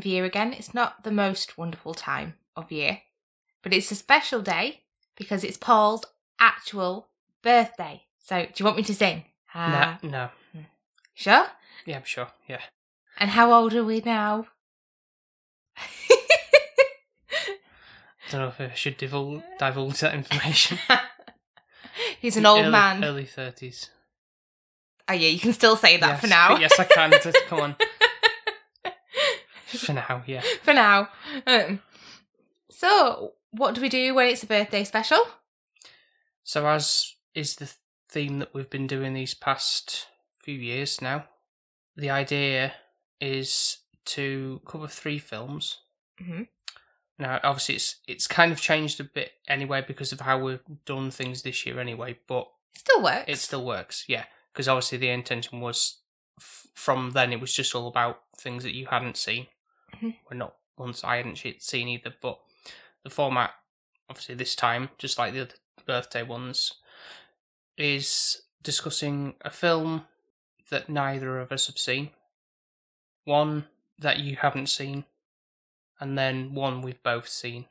Time of year again. It's not the most wonderful time of year, but it's a special day because it's Paul's actual birthday. So do you want me to sing? Uh, no, no. Sure. Yeah, I'm sure. Yeah. And how old are we now? I Don't know if I should divulge, divulge that information. He's an old early, man. Early thirties. Oh yeah, you can still say that yes, for now. Yes, I can. Just- Come on. For now, yeah. for now. Um, so, what do we do when it's a birthday special? So, as is the theme that we've been doing these past few years now, the idea is to cover three films. Mhm. Now, obviously, it's it's kind of changed a bit anyway because of how we've done things this year anyway, but It still works. it still works, yeah. Because obviously, the intention was f- from then it was just all about things that you hadn't seen. Mhm. Well, not ones I hadn't seen either, but the format, obviously, this time, just like the other birthday ones, is discussing a film that neither of us have seen, one that you haven't seen, and then one we've both seen,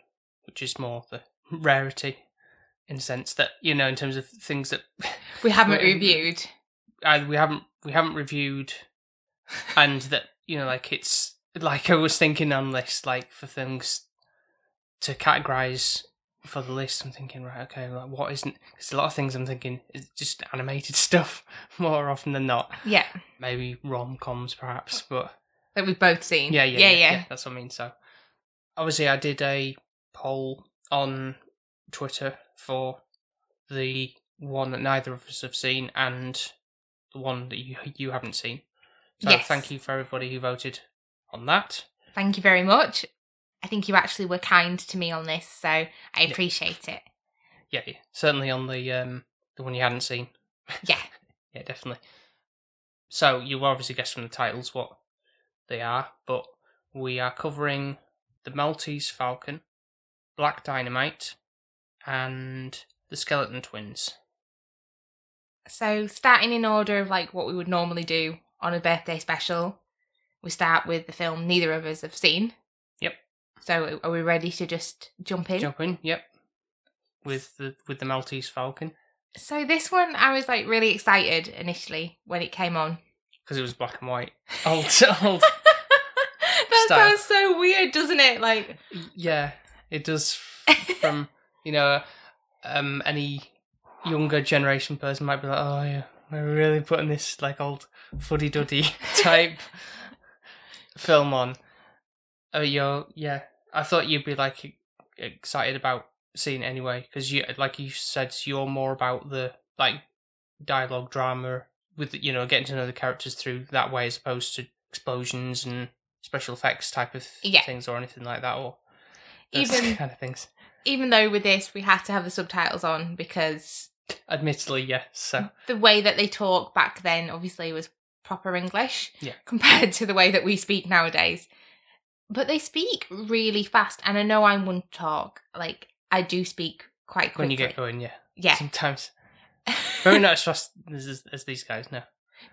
which is more the rarity in the sense that you know in terms of things that we haven't reviewed. either we haven't we haven't reviewed and that you know like it's like I was thinking on this like for things to categorize for the list I'm thinking right okay like what isn't there's a lot of things I'm thinking is just animated stuff more often than not Yeah, maybe rom-coms perhaps but that we've both seen. yeah yeah yeah, yeah, yeah. that's what I mean so obviously I did a poll on Twitter for the one that neither of us have seen and the one that you you haven't seen so Yes. thank you for everybody who voted on that Thank you very much. I think you actually were kind to me on this, so I appreciate it. yeah, yeah certainly on the um the one you hadn't seen Yeah. yeah definitely so you'll obviously guess from the titles what they are but we are covering the Maltese Falcon Black Dynamite and the Skeleton Twins So, starting in order of like what we would normally do on a birthday special, we start with the film neither of us have seen. Yep. So, are we ready to just jump in? Jump in, yep. With the with the Maltese Falcon So, this one I was like really excited initially when it came on. because it was black and white. Old, old. that Style. sounds so weird, doesn't it? Like, Yeah, it does. From you know, um, any younger generation person might be like, oh yeah, we're really putting this like old fuddy duddy type film on. Oh, you're yeah. I thought you'd be like excited about seeing it anyway because you, like you said, you're more about the like dialogue drama with you know getting to know the characters through that way as opposed to explosions and special effects type of Yeah. things or anything like that or Even- kind of things. even though with this we had to have the subtitles on because Admittedly, yes. So the way that they talk back then obviously was proper English Yeah. compared to the way that we speak nowadays. But they speak really fast, and I know I'm one to talk. Like I do speak quite quickly. when you get going, yeah, yeah, sometimes very not as fast as, as, as these guys. No,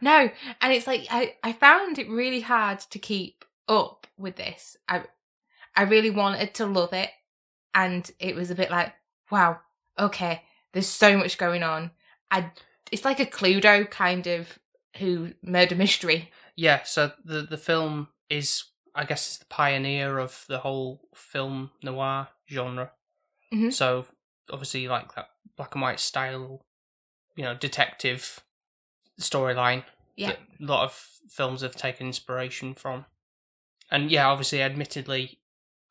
no, and it's like I I found it really hard to keep up with this. I I really wanted to love it, and it was a bit like wow, okay, there's so much going on. I it's like a Cluedo kind of who murder mystery. yeah. So the the film is, I guess, is the pioneer of the whole film noir genre. Mhm. So obviously, like that black and white style, you know, detective storyline. Yeah. that a lot of films have taken inspiration from. And yeah, obviously, admittedly,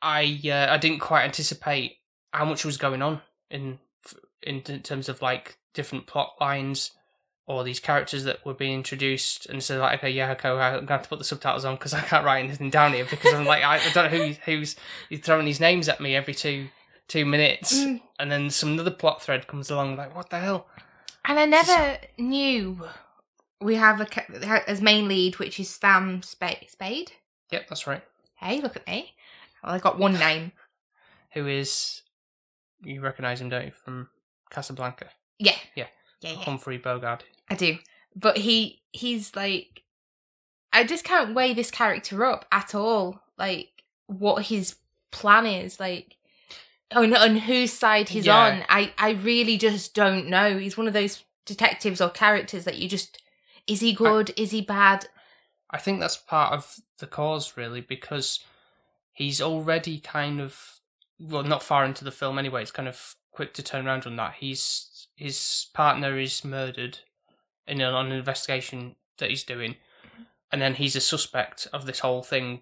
I uh, I didn't quite anticipate how much was going on in in, in terms of like different plot lines or these characters that were being introduced, and so like, okay, yeah, okay, I'm going to have to put the subtitles on because I can't write anything down here because I'm like, I, I don't know who who's he's throwing these names at me every two two minutes, Mm. and then some other plot thread comes along, like, what the hell? And I never knew we have a as main lead, which is Sam Spade. Spade. Yep, that's right. Hey, look at me. Well, I got one name. Who is you recognise him, don't you, from Casablanca? Yeah. Yeah. Yeah, yeah. Humphrey Bogart. I do. But he he's like I just can't weigh this character up at all. Like what his plan is, like on on whose side he's Yeah. on. I I really just don't know. He's one of those detectives or characters that you just is he good? is he bad? I think that's part of the cause, really, because he's already kind of well, not far into the film anyway. It's kind of quick to turn around on that. He's his partner is murdered in an, on an investigation that he's doing, and then he's a suspect of this whole thing.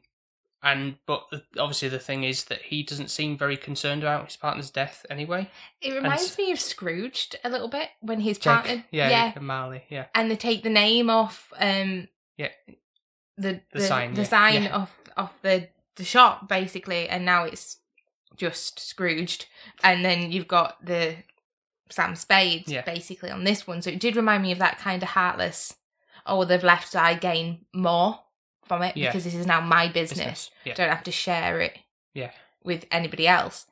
And but the, obviously the thing is that he doesn't seem very concerned about his partner's death anyway. It reminds s- me of Scrooged a little bit when his Jake, partner yeah, yeah Marley, yeah, and they take the name off um Yeah. the The the, sign, the yeah. sign Yeah. off off the the shop basically and now it's just Scrooged and then you've got the Sam Spade Yeah. basically on this one so it did remind me of that kind of heartless oh they've left I gain more from it Yeah. because this is now my business Yeah, don't have to share it yeah. with anybody else.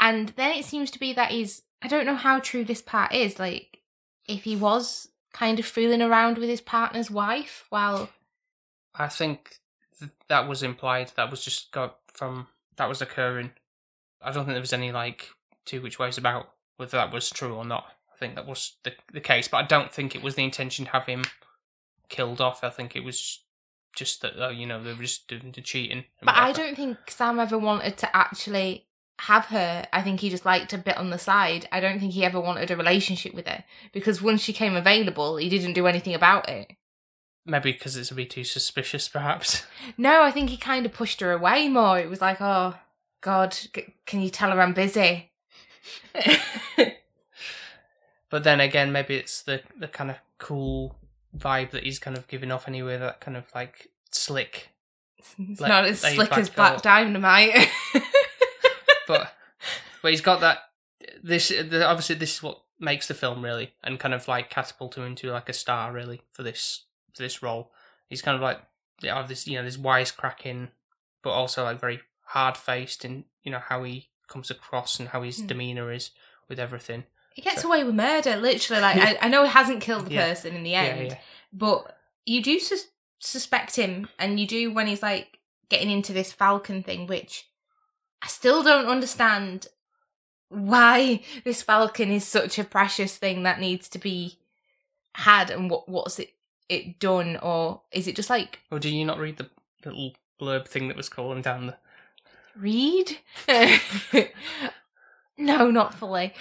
And then it seems to be that he's I don't know how true this part is, like if he was kind of fooling around with his partner's wife while I think th- that was implied. That was just got from that was occurring. I don't think there was any like two which ways about whether that was true or not. I think that was the the case, but I don't think it was the intention to have him killed off. I think it was just that uh, you know they were just doing the cheating. But I don't think Sam ever wanted to actually have her. I think he just liked a bit on the side. I don't think he ever wanted a relationship with her because once she came available, he didn't do anything about it. Maybe because it's a bit too suspicious, perhaps. No, I think he kind of pushed her away more. It was like, oh, God, can you tell her I'm busy? But then again, maybe it's the the kind of cool vibe that he's kind of giving off anyway. That kind of like slick It's Like, not as slick as Black. Dynamite. but but he's got that this the, obviously this is what makes the film really and kind of like catapult him into like a star really for this for this role he's kind of like yeah have this you know this wisecracking but also like very hard faced in you know how he comes across and how his Hmm. demeanor is with everything he gets So- away with murder, literally. Like I, I know he hasn't killed the Yeah. person in the end, yeah but you do sus- suspect him, and you do when he's like getting into this Falcon thing, which I still don't understand why this Falcon is such a precious thing that needs to be had, and what what's it it done, or is it just like oh, or did you not read the little blurb thing that was calling down the read? no, not fully.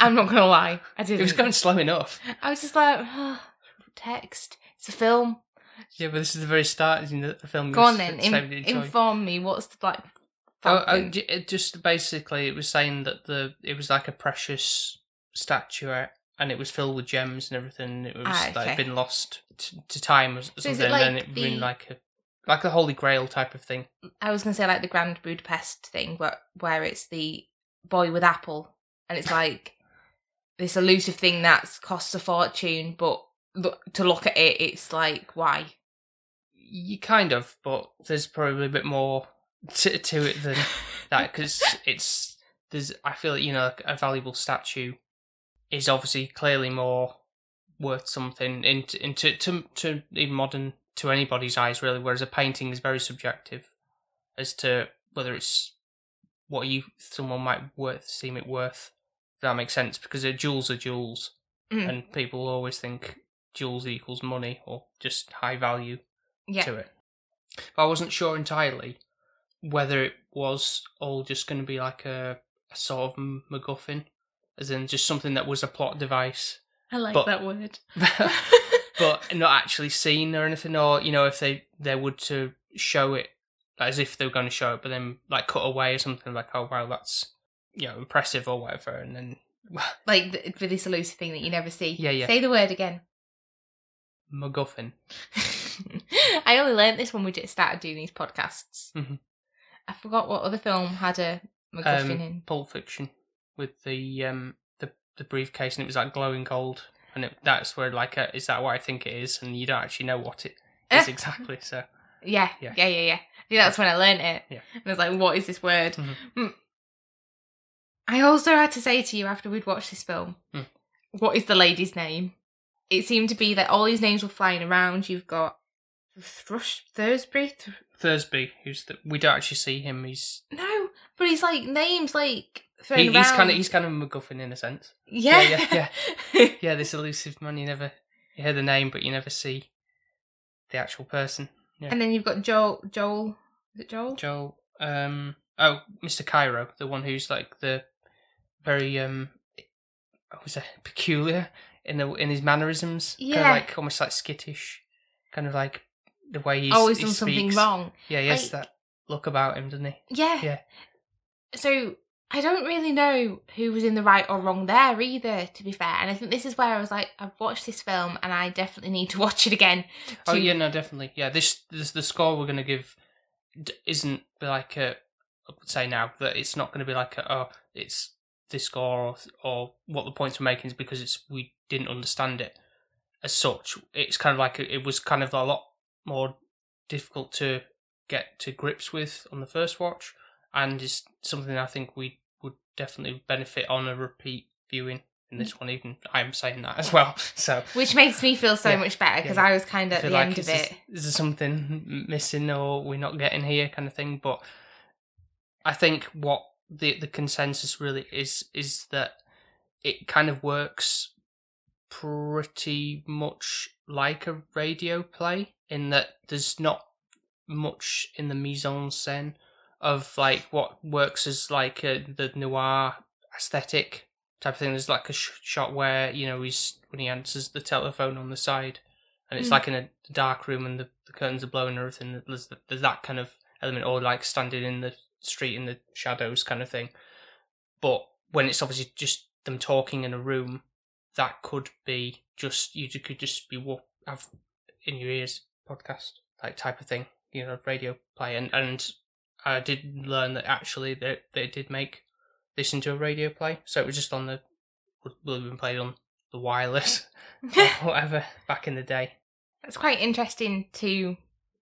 I'm not gonna lie, I didn't. it was going slow enough I was just like, oh, text. It's a film. yeah but this is the very start the the film Go on then. In- inform me. What's the black? Oh, it just basically, it was saying that the it was like a precious statuette, and it was filled with gems and everything. It was Ah, like been lost to, to time or something, is it and then it been the- like a like the Holy Grail type of thing. I was gonna say like the Grand Budapest thing, but where it's the boy with apple, and it's like this elusive thing that costs a fortune, but look, to look at it, it's like why? You kind of, but there's probably a bit more to, to it than that because it's there's. I feel like you know a valuable statue is obviously clearly more worth something in in to to, to even modern to anybody's eyes really, whereas a painting is very subjective as to whether it's what you someone might worth seem it worth. That makes sense because jewels are jewels, Mm. and people always think jewels equals money or just high value Yeah, to it. But I wasn't sure entirely whether it was all just going to be like a, a sort of MacGuffin, as in just something that was a plot device, I like but- that word. but not actually seen or anything. Or you know, if they they would to show it as if they were going to show it, but then like cut away or something like, oh wow, that's you know impressive or whatever, and then like th- for this elusive thing that you never see. Yeah, yeah. Say the word again. MacGuffin. I only learnt this when we just started doing these podcasts. Mhm. I forgot what other film had a MacGuffin Um, in. Pulp Fiction with the um the the briefcase and it was like glowing gold and it, that's where like uh is that what I think it is and you don't actually know what it is exactly so Yeah, yeah. yeah, yeah, yeah. I think that's when I learnt it. Yeah. And I was like, what is this word? Mhm. Mm. I also had to say to you after we'd watched this film, Mm. what is the lady's name? It seemed to be that all these names were flying around. You've got Thrush Thursbury. Th- Thursby who's the we don't actually see him he's no, but he's like names like he, he's kind of he's kind of a MacGuffin in a sense yeah, yeah, yeah. yeah this elusive man you never you hear the name but you never see the actual person yeah and then you've got Joel. Joel. Is it Joel? Joel um oh Mr Cairo the one who's like the very um what was it peculiar in the in his mannerisms kind Yeah. of like almost like skittish kind of like the way he's Always he done something wrong. yeah he has Like- that look about him doesn't he Yeah. Yeah. So I don't really know who was in the right or wrong there either, to be fair. And I think this is where I was like, I've watched this film and I definitely need to watch it again. Oh yeah, no, definitely. Yeah, this this the score we're gonna give isn't like a I would say now that it's not going to be like a, oh it's this score or, or what the points we're making is because it's we didn't understand it as such. It's kind of like it was kind of a lot more difficult to get to grips with on the first watch, and is something I think we would definitely benefit on a repeat viewing. In this one, even I'm saying that as well. So Which makes me feel so Yeah. much better because Yeah. I was kind of at the like end of this- it. is there something missing or we're not getting here kind of thing but i think what the the consensus really is is that it kind of works pretty much like a radio play in that there's not much in the mise en scène of like what works as like a, the noir aesthetic type of thing. There's like a sh- shot where you know he's when he answers the telephone on the side, and it's Mm. like in a dark room and the, the curtains are blowing and everything. There's there's that kind of element, or like standing in the street in the shadows kind of thing. But when it's obviously just them talking in a room, that could be just you could just be what have in your ears podcast like type of thing, you know, radio play. And and I did learn that actually they they did make this into a radio play, so it was just on the would would have been played on the wireless or whatever back in the day. That's quite interesting to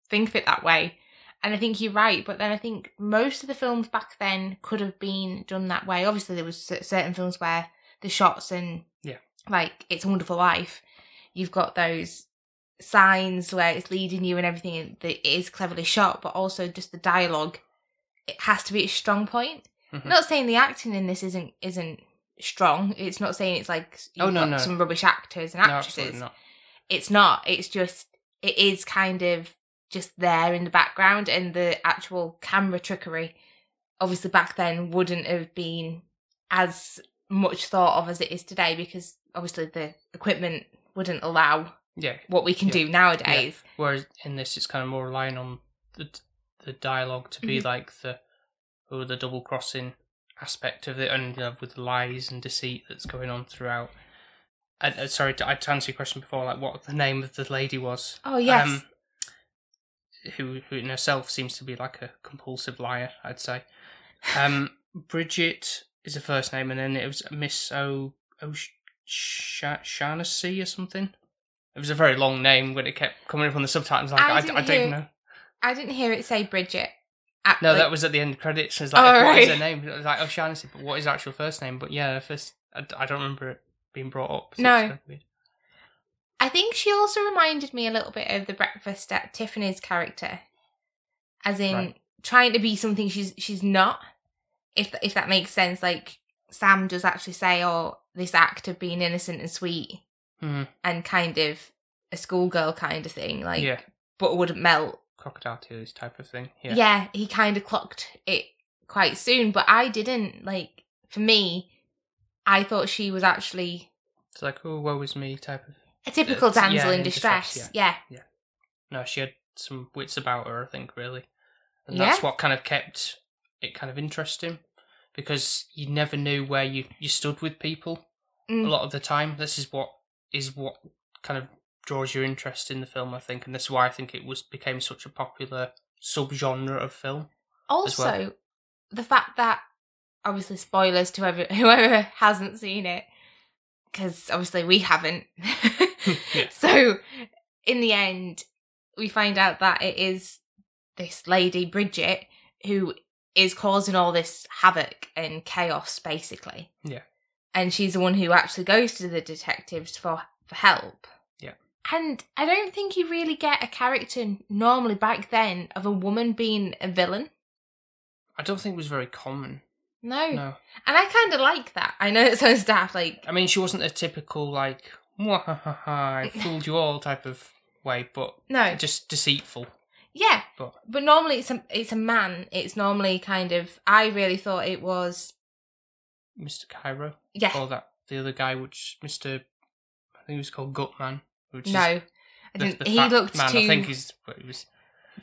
think of it that way. And I think you're right, but then I think most of the films back then could have been done that way. Obviously, there was certain films where the shots and Yeah. like It's a Wonderful Life, you've got those signs where it's leading you and everything that is cleverly shot, but also just the dialogue. It has to be a strong point. Mhm. Not saying the acting in this isn't isn't strong. It's not saying it's like you've Oh, no, got no. some rubbish actors and actresses absolutely not. it's not it's just it is kind of just there in the background and the actual camera trickery obviously back then wouldn't have been as much thought of as it is today because obviously the equipment wouldn't allow Yeah. what we can Yeah. do nowadays Whereas in this, it's kind of more relying on the the dialogue to be Mhm. like the or the double crossing aspect of it, and you know, with the lies and deceit that's going on throughout. And uh, sorry, to, I to answer your question before, like what the name of the lady was. oh yes Um, who who in herself seems to be like a compulsive liar, I'd say. Um, Bridget is the first name, and then it was Miss O O Sh- Shaughnessy or something. It was a very long name when it kept coming up on the subtitles. Like I I, I, don't hear- know. i didn't hear it say bridget at, No, that was at the end of credits. It's like, Oh, what is right. her name? It was like, oh, Shaughnessy, but what is her actual first name? But yeah, first, I, I don't remember it being brought up. so No. it's kind of weird. I think she also reminded me a little bit of the breakfast at Tiffany's character, as in Right. trying to be something she's she's not. If if that makes sense, like Sam does actually say, "Oh, this act of being innocent and sweet Mhm. and kind of a schoolgirl kind of thing, like, yeah, but wouldn't melt." crocodile tears type of thing. Yeah, Yeah. he kind of clocked it quite soon, but I didn't. Like for me, I thought she was actually It's like, oh, woe is me type of. A typical It's- yeah, damsel in in distress. distress, yeah. No, she had some wits about her, I think, really. And that's Yeah. what kind of kept it kind of interesting. because you never knew where you, you stood with people Mm. a lot of the time. This is what is what kind of draws your interest in the film, I think, and this is why I think it was became such a popular subgenre of film. Also, well. the fact that obviously spoilers to whoever, whoever hasn't seen it, because obviously we haven't. Yeah. So, in the end, we find out that it is this lady Bridget who is causing all this havoc and chaos, basically. Yeah. And she's the one who actually goes to the detectives for for help. Yeah. And I don't think you really get a character normally back then of a woman being a villain. I don't think it was very common. No. No, And I kind of like that. I know it sounds daft, like, I mean she wasn't a typical like "Mwahaha, I fooled you all type of way, but no. just deceitful. Yeah. But But normally it's a, it's a man. It's normally kind of, I really thought it was, Mr. Cairo yeah. or that the other guy, which Mr. I think he was called Gutman. Which no. the, the he looked man. too, I think he's he was.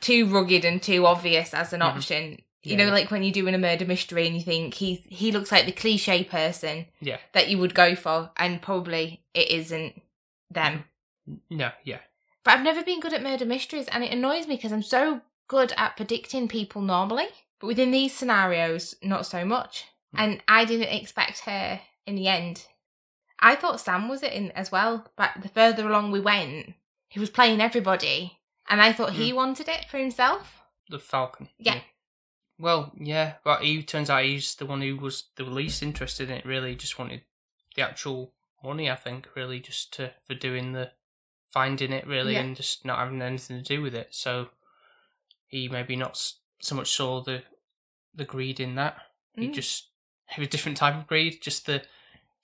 too rugged and too obvious as an Mhm. option. You Yeah, know, yeah. like when you're doing a murder mystery and you think he he looks like the cliche person Yeah. that you would go for, and probably it isn't them. No. Yeah. But I've never been good at murder mysteries, and it annoys me because I'm so good at predicting people normally. But within these scenarios, not so much. Hmm. And I didn't expect her in the end. I thought Sam was it in as well, but the further along we went, he was playing everybody, and I thought he wanted it for himself. The Falcon. Yeah. Well, yeah, but he turns out he's the one who was the least interested in it. Really, just wanted the actual money. I think really just to for doing the finding it really, Yeah. and just not having anything to do with it. So he maybe not so much saw the the greed in that. He Mm. just he was a different type of greed. Just the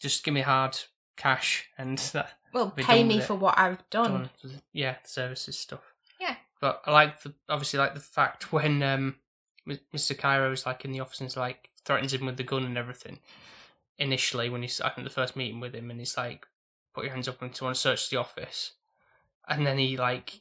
just give me hard cash and that Well, pay me for what I've done. done. Yeah, services stuff. Yeah. But I like the obviously like the fact when um Mr. Cairo is like in the office and he's like threatens him with the gun and everything. Initially, when he's I think the first meeting with him and he's like, "Put your hands up and to want to search the office," and then he like,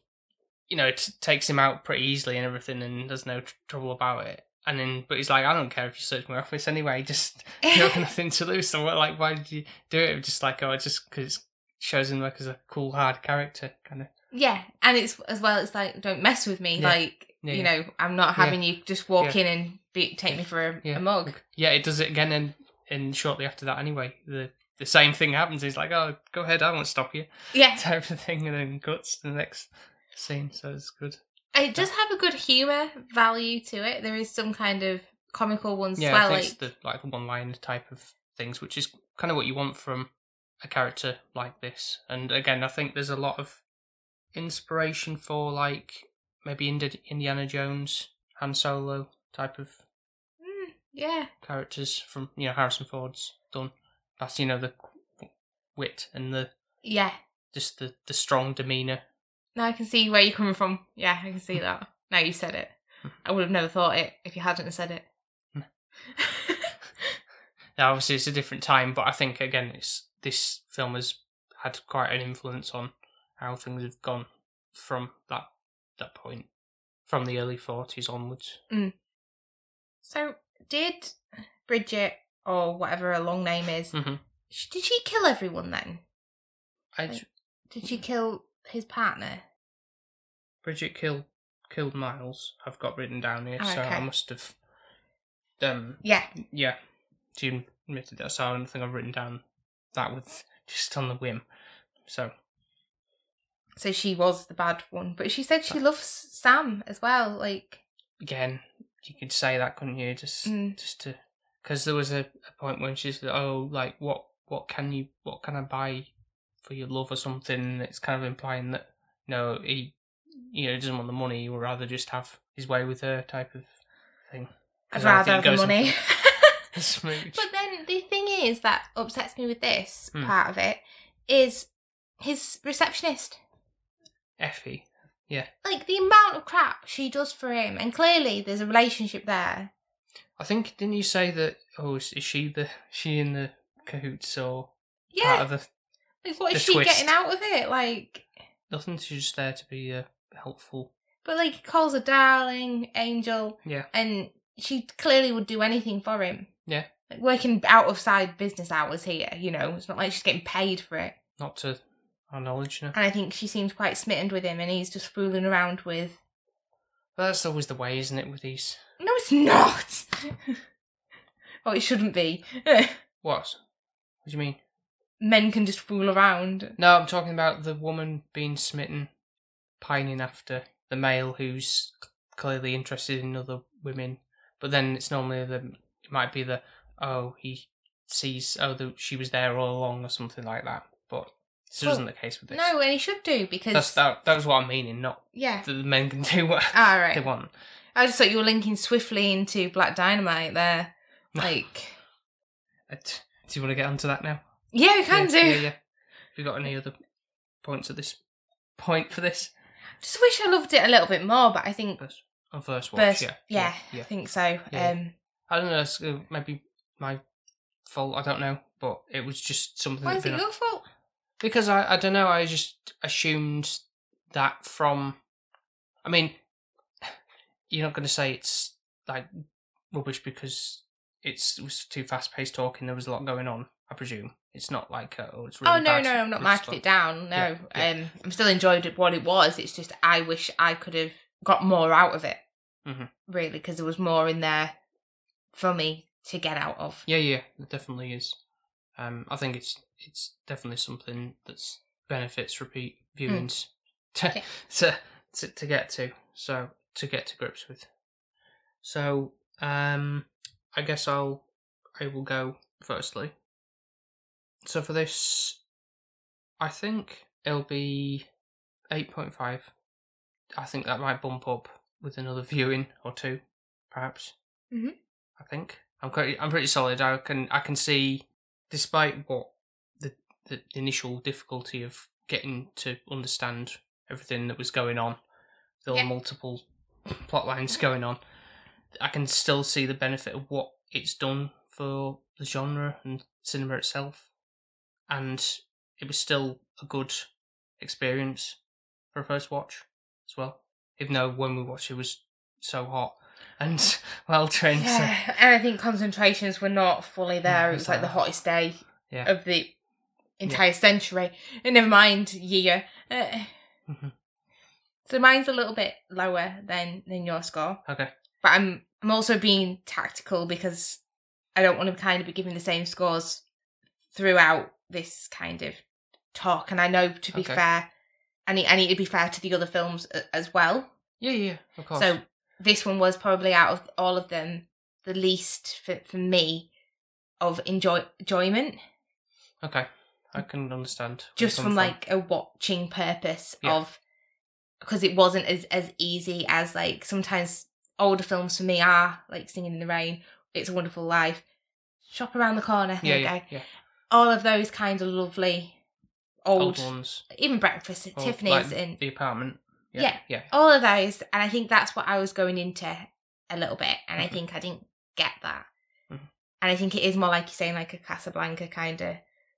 you know, t- takes him out pretty easily and everything, and there's no tr- trouble about it. And then, but he's like, "I don't care if you search my office anyway. Just you have nothing to lose. So what? Like, why did you do it? Just like, oh, it's just because it shows him like as a cool, hard character, kind of. Yeah, and it's as well. It's like don't mess with me. Yeah. Like Yeah, you know, I'm not having you just walk in and be, take me for a, a mug. Yeah, it does it again, and and shortly after that, anyway, the the same thing happens. He's like, "Oh, go ahead, I won't stop you," Yeah, type of thing, and then cuts to the next scene. So it's good. it does have a good humor value to it. There is some kind of comical ones Yeah, well. I Like it's the like the one line type of things, which is kind of what you want from a character like this. And again, I think there's a lot of inspiration for like maybe Indi- Indiana Jones, Han Solo type of mm, yeah, characters from you know Harrison Ford's done. That's you know the wit and the yeah. just the the strong demeanor. Now I can see where you're coming from. Yeah, I can see that. Now you said it. I would have never thought it if you hadn't said it. Now, obviously, it's a different time, but I think again, it's this film has had quite an influence on how things have gone from that that point, from the early forties onwards. so, did Bridget or whatever her long name is? hmm Did she kill everyone then? I Like- Did she kill his partner? Bridget killed killed Miles. I've got written down here, so I must have. Um, Yeah. yeah, she admitted that, so I don't think I've written down that with just on the whim. So So she was the bad one, but she said she loves Sam as well. Like, again, you could say that, couldn't you? Just, Mm. just to, because there was a, a point when she said, "Oh, like what, what can you, what can I buy for your love or something?" And it's kind of implying that no, he, you know, he doesn't want the money. He would rather just have his way with her, type of thing. I'd rather have the money. But then the thing is that upsets me with this Hmm. part of it is his receptionist. Effie, Yeah. Like the amount of crap she does for him, and clearly there's a relationship there. I think didn't you say that? Oh, is, is she the she in the cahoots or part Yeah, of the like what is the she twist. getting out of it? Like, nothing? She's just there to be uh, helpful. but like he calls her darling, angel, Yeah. and she clearly would do anything for him. Yeah. like working out of side business hours here. You know, it's not like she's getting paid for it. Not to our knowledge, no. And I think she seems quite smitten with him, and he's just fooling around with. But that's always the way, isn't it, with these? No, it's not. oh, it shouldn't be. What? What do you mean? Men can just fool around. No, I'm talking about the woman being smitten, pining after the male who's clearly interested in other women. But then it's normally the it might be the oh he sees oh the, she was there all along or something like that. This Well, isn't the case with this. No, and he should do because that's that. That was what I'm meaning. Not yeah. that the men can do what Ah, right. they want. I just thought you were linking swiftly into Black Dynamite there. Like, t- Do you want to get onto that now? yeah, we can yeah, do. Yeah, yeah. Have you got any other points at this point for this Just wish I loved it a little bit more, but I think first on first watch? first, yeah, yeah, yeah. I think so. Yeah. Um, I don't know. It's uh, maybe my fault. I don't know, but it was just something. why is it your fault? Because I, I don't know. I just assumed that from. I mean, you're not going to say it's like rubbish because it's it was too fast paced talking. There was a lot going on. I presume it's not like uh, oh, it's really oh no, no, I'm not marking it down. No, Yeah, yeah. um, I'm still enjoyed what it was. It's just I wish I could have got more out of it. Mhm. Really, because there was more in there for me to get out of. Yeah, yeah, it definitely is. Um, I think it's it's definitely something that's benefits repeat viewings to, Okay. to to to get to. So to get to grips with. So um, I guess I'll I will go firstly. So for this, I think it'll be eight point five. I think that might bump up with another viewing or two, perhaps. Mhm. I think I'm pretty. I'm pretty solid. I can. I can see, despite what the the initial difficulty of getting to understand everything that was going on, the Yeah. multiple plot lines going on, I can still see the benefit of what it's done for the genre and cinema itself, and it was still a good experience for a first watch as well. Even though when we watched it was so hot and well trained. so- Yeah, and I think concentrations were not fully there. No, it was like the hottest day Yeah. of the entire century. And never mind year. Uh, Mhm. So mine's a little bit lower than than your score, Okay. but I'm I'm also being tactical because I don't want to kind of be giving the same scores throughout this kind of talk. And I know to be Okay. fair, I need I need to be fair to the other films as well. Yeah, yeah, of course. So this one was probably out of all of them the least for, for me of enjoy enjoyment, okay, I can understand. just from like a watching purpose Yeah. of because it wasn't as as easy as like sometimes older films for me are like Singing in the Rain, It's a Wonderful Life, Shop Around the Corner, yeah, yeah, yeah. all of those kind of lovely old, Old ones. even Breakfast at Or, Tiffany's like, and the apartment. Yeah. Yeah, yeah. all of those and i think that's what i was going into a little bit and i Mhm. think i didn't get that Mhm. and i think it is more like you're saying like a casablanca kind of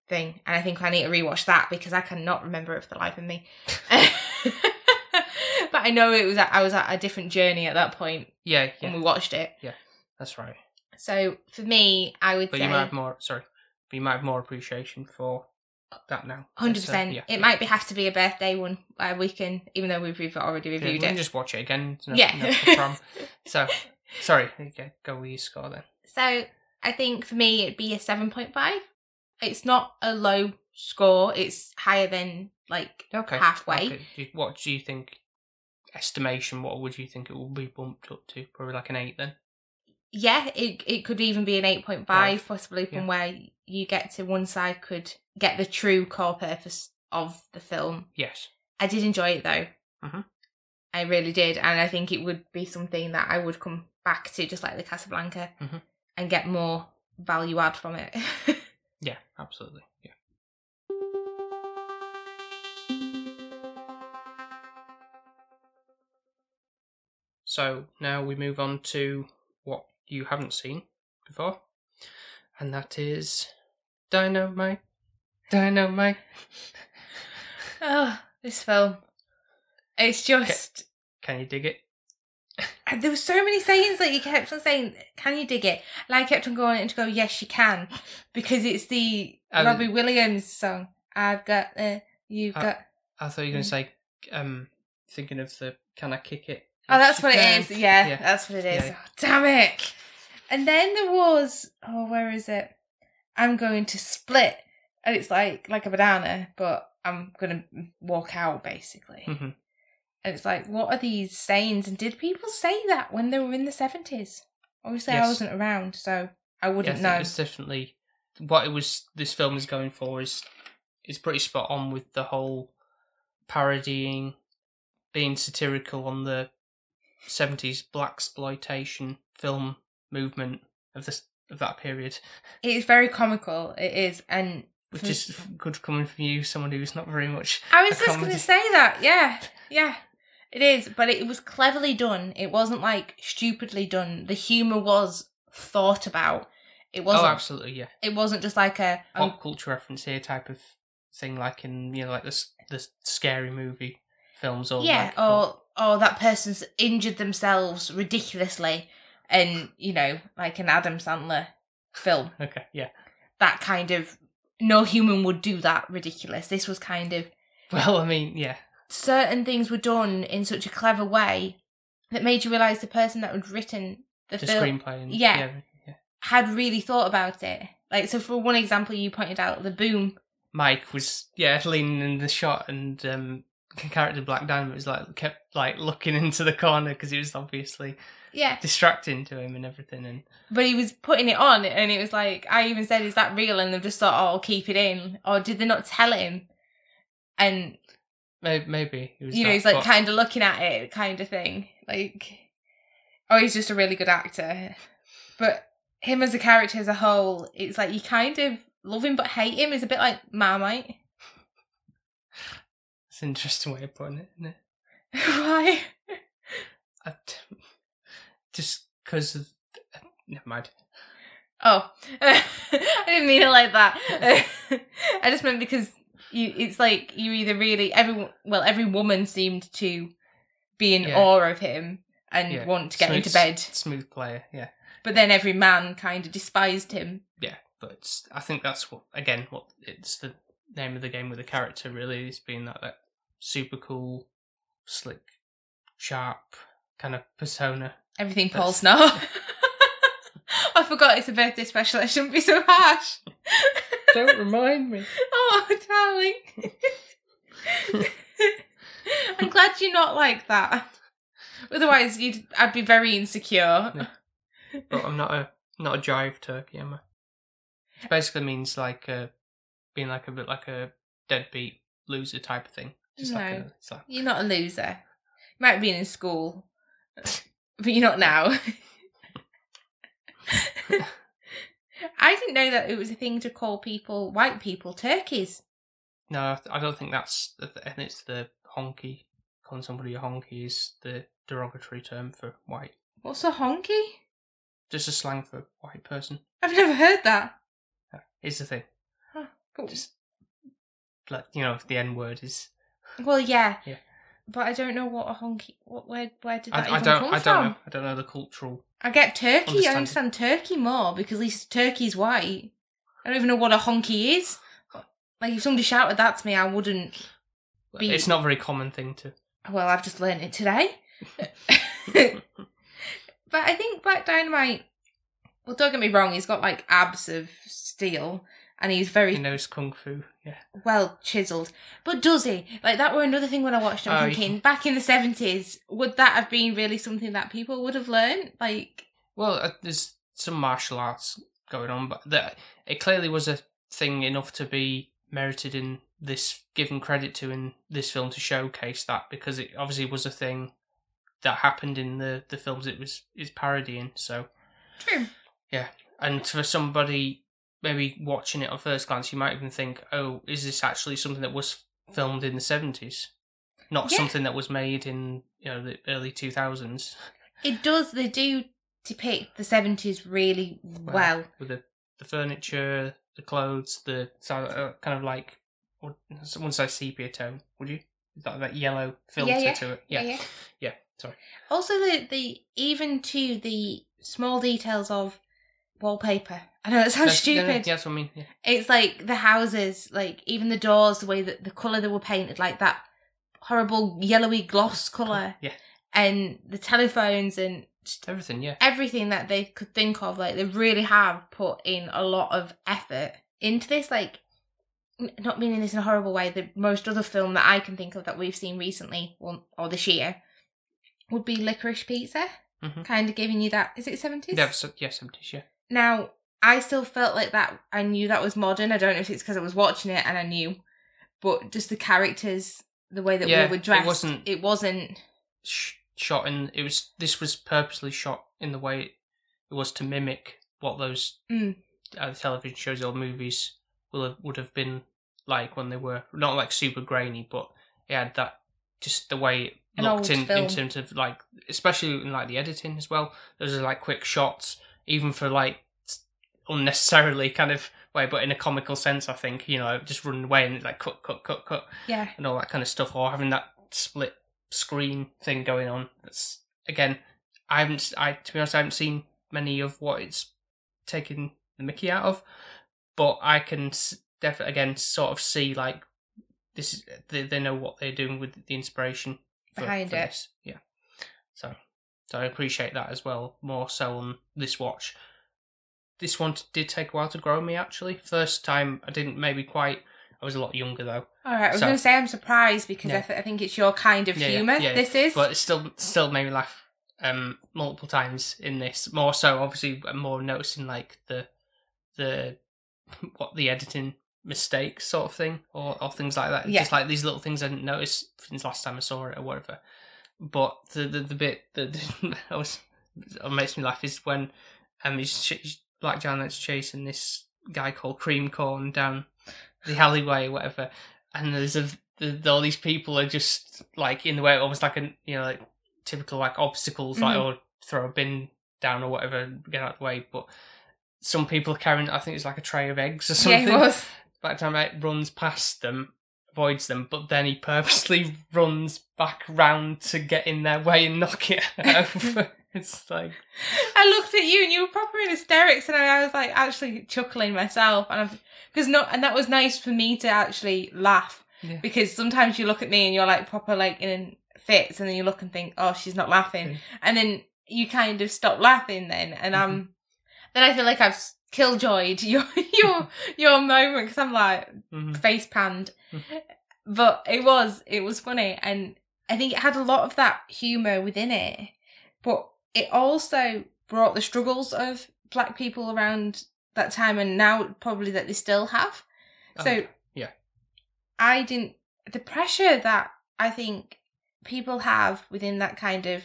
thing and i think i need to rewatch that because i cannot remember it for the life of me but i know it was i was at a different journey at that point yeah, when yeah. we watched it Yeah, That's right. so for me i would But say you might have more. Sorry, but you might have more appreciation for that now. Hundred uh, percent. yeah, It might be have to be a birthday one where we can, even though we've, already Yeah, we reviewed can it. just watch it again. No, yeah. no. So, sorry. Okay, go with your score then. So I think for me it'd be a seven point five. It's not a low score. It's higher than like Okay. halfway. Okay. What do you think? Estimation. What would you think it will be bumped up to? Probably like an eight then. Yeah, it it could even be an eight point five, possibly from Yeah. where you get to one side could get the true core purpose of the film. Yes. I did enjoy it though. Mhm. I really did, and I think it would be something that I would come back to, just like the Casablanca, Mhm. and get more value add from it. Yeah. Absolutely. Yeah. So now we move on to what you haven't seen before, and that is Dynamite. Dynamite. oh, this film, it's just. Can you dig it? And there were so many sayings that you kept on saying, "Can you dig it?" And I kept on going and to go, "Yes, you can," because it's the Um, Robbie Williams song. I've got the, you've Uh, got. I thought you were going Mm. to say, um, thinking of the "Can I kick it?" Oh, that's what you it can. is. Yeah, Yeah. that's what it is. Yeah. Oh, damn it! And then there was, oh, where is it? I'm going to split, and it's like like a banana, but I'm gonna walk out basically. Mhm. And it's like, what are these sayings? And did people say that when they were in the seventies? Obviously, I wasn't around, so I wouldn't know. it's definitely what it was. This film is going for is is pretty spot on with the whole parodying, being satirical on the seventies blaxploitation film movement of this of that period, It is very comical. It is, and which is good coming from you, someone who's not very much. I was just going to say that. Yeah, yeah, it is. But it was cleverly done. It wasn't like stupidly done. The humor was thought about. It Oh, wasn't. absolutely, yeah. it wasn't just like a. um, culture reference here type of thing, like in you know, like the the scary movie films, or yeah, like, or or that person's injured themselves ridiculously, and you know, like an Adam Sandler film. okay, yeah. That kind of no human would do that ridiculous. This was kind of Well, I mean, yeah, certain things were done in such a clever way that made you realize the person that had written the, the film screenplay, and, yeah. yeah, yeah. had really thought about it. Like, so for one example, you pointed out the boom. Mike was yeah leaning in the shot, and um, character Black Dynamite was like kept like looking into the corner because he was obviously Yeah, distracting to him and everything, and but he was putting it on, and it was like I even said, "Is that real?" And they've just thought, "Oh, I'll keep it in," or did they not tell him? And maybe, maybe you know, he's like kind of looking at it, kind of thing. Like, oh, he's just a really good actor. But him as a character as a whole, it's like you kind of love him but hate him. Is a bit like Marmite. it's an interesting way of putting it, isn't it? Why? I, just because of never mind. Oh, I didn't mean it like that. I just meant because you, it's like you either really every well every woman seemed to be in Yeah. awe of him and Yeah. want to get Smooth- into bed, Smooth player, yeah, but then every man kind of despised him. yeah. But I think that's what again what it's the name of the game with the character really is being that that super cool, slick, sharp kind of persona. Everything Paul Snow. I forgot it's a birthday special. I shouldn't be so harsh. Don't remind me. oh, darling. I'm glad you're not like that. Otherwise, you'd I'd be very insecure. Yeah. But I'm not a not a jive turkey, am I? It basically means like uh, being like a bit like a deadbeat loser type of thing. Just like No. a, like You're not a loser. You might have been in school, but you're not now. I didn't know that it was a thing to call people, white people, turkeys. no, I don't think that's. And it's the honky. Calling somebody a honky is the derogatory term for white. What's a honky? Just a slang for white person. I've never heard that. Is the thing. Cool. Just like you know, the N word is. Well, yeah. Yeah. But I don't know what a honky. What? Where? Where did that I, I even don't. come I from? don't know. I don't know the cultural. I get turkey. I Understand. turkey more because at least turkey's white. I don't even know what a honky is. Like if somebody shouted that to me, I wouldn't. Be- It's not a very common thing to. Well, I've just learnt it today. but I think Black Dynamite. Well, don't get me wrong. He's got like abs of steel, and he's very He knows kung fu. Yeah. well chiseled. But does he? Like that were another thing when I watched him Oh, thinking back in the seventies, would that have been really something that people would have learned? Like Well, uh, there's some martial arts going on, but that it clearly was a thing enough to be merited in this, given credit to in this film to showcase that because it obviously was a thing that happened in the the films it was is parodying. So, true. Yeah, and for somebody maybe watching it on first glance, you might even think, "Oh, is this actually something that was filmed in the seventies, not Yeah. something that was made in you know the early two thousands It does. They do depict the seventies really well. with the the furniture, the clothes, the uh, kind of like I wouldn't sepia tone, would you? that, that yellow filter yeah, yeah. to it. yeah, Yeah, yeah. yeah. Sorry. Also, the the even to the small details of wallpaper. I know that sounds That's- stupid. Yeah, that's what I mean. Yeah. It's like the houses, like even the doors, the way that the color they were painted, like that horrible yellowy gloss color, Yeah. and the telephones and just Everything. Yeah. everything that they could think of. Like they really have put in a lot of effort into this. Like, n- not meaning this in a horrible way. The most other film that I can think of that we've seen recently, or, or this year, would be Licorice Pizza. Mhm. Kind of giving you that. Is it seventies? Yeah. Yeah. Seventies. Yeah. Now, I still felt like that. I knew that was modern. I don't know if it's because I was watching it and I knew, but just the characters, the way that Yeah, we were it dressed, wasn't- It wasn't. Sh- shot in. It was. This was purposely shot in the way it was to mimic what those Mm. uh, television shows or movies will have, would have been like when they were not like super grainy, but it had that just the way it An looked in, film. in terms of like especially in like the editing as well. Those are like quick shots, even for like unnecessarily kind of way, but in a comical sense. I think you know just running away and like cut, cut, cut, cut, Yeah. and all that kind of stuff, or having that split screen thing going on. That's again, I haven't. I to be honest, I haven't seen many of what it's taken the Mickey out of, but I can definitely again sort of see like this. is- They, they know what they're doing with the inspiration for, Behind for it. This. Yeah, so so I appreciate that as well. More so on this watch. This one did take a while to grow me actually. First time I didn't maybe quite. I was a lot younger though. All right. I was So- going to say I'm surprised because I, th- I think it's your kind of Yeah, yeah, humor. yeah, This is. but it still still made me laugh um multiple times in this more so obviously more noticing like the the what the editing mistakes sort of thing or, or things like that Yeah. just like these little things i didn't notice since last time i saw it or whatever but the the, the bit that was makes me laugh is when um he's, ch- black janet's chasing this guy called cream corn down the alleyway or whatever and there's a the, all these people are just like in the way almost like a you know like typical like obstacles like Mhm. or throw a bin down or whatever get out of the way but some people are carrying i think it's like a tray of eggs or yeah, something it was. the time it runs past them avoids them but then he purposely runs back round to get in their way and knock it over it's like I looked at you and you were proper in hysterics, and I, was like actually chuckling myself, and because no, and that was nice for me to actually laugh Yeah. because sometimes you look at me and you're like proper like in fits, and then you look and think, oh, she's not laughing, and then you kind of stop laughing then, and um, then I feel like I've killjoyed your your your moment because I'm like mhm. face panned, Mm. but it was it was funny, and I think it had a lot of that humor within it, but it also brought the struggles of black people around that time, and now probably that they still have. So yeah. I didn't the pressure that I think people have within that kind of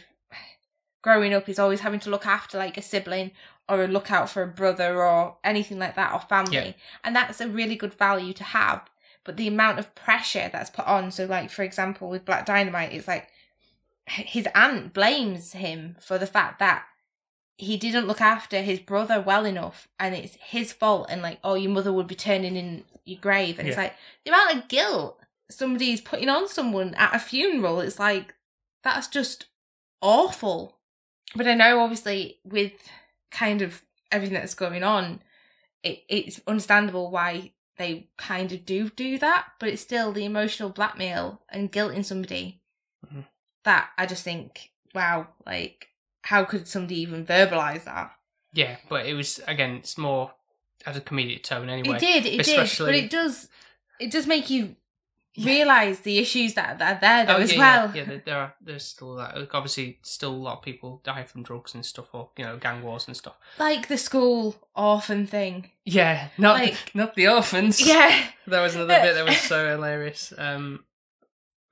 growing up is always having to look after like a sibling or a lookout for a brother or anything like that or family. Yeah. And that's a really good value to have. But the amount of pressure that's put on, so like for example with Black Dynamite, it's like his aunt blames him for the fact that he didn't look after his brother well enough and it's his fault and like, oh your mother would be turning in your grave and it's like the amount of guilt somebody's putting on someone at a funeral, it's like that's just awful. But I know obviously with kind of everything that's going on, it, it's understandable why they kind of do do that, but it's still the emotional blackmail and guilt in somebody Mhm. that I just think, wow, like how could somebody even verbalize that? yeah but it was again it's more as a comedic tone anyway It did, it did, but it does, it does make you realize the issues that, that are there though Oh, as yeah, well. Yeah, yeah there, there are. There's still that. Like, obviously, still a lot of people die from drugs and stuff, or you know, gang wars and stuff. Like the school orphan thing. Yeah, not Like- not the orphans. Yeah, there was another bit that was so hilarious. Um,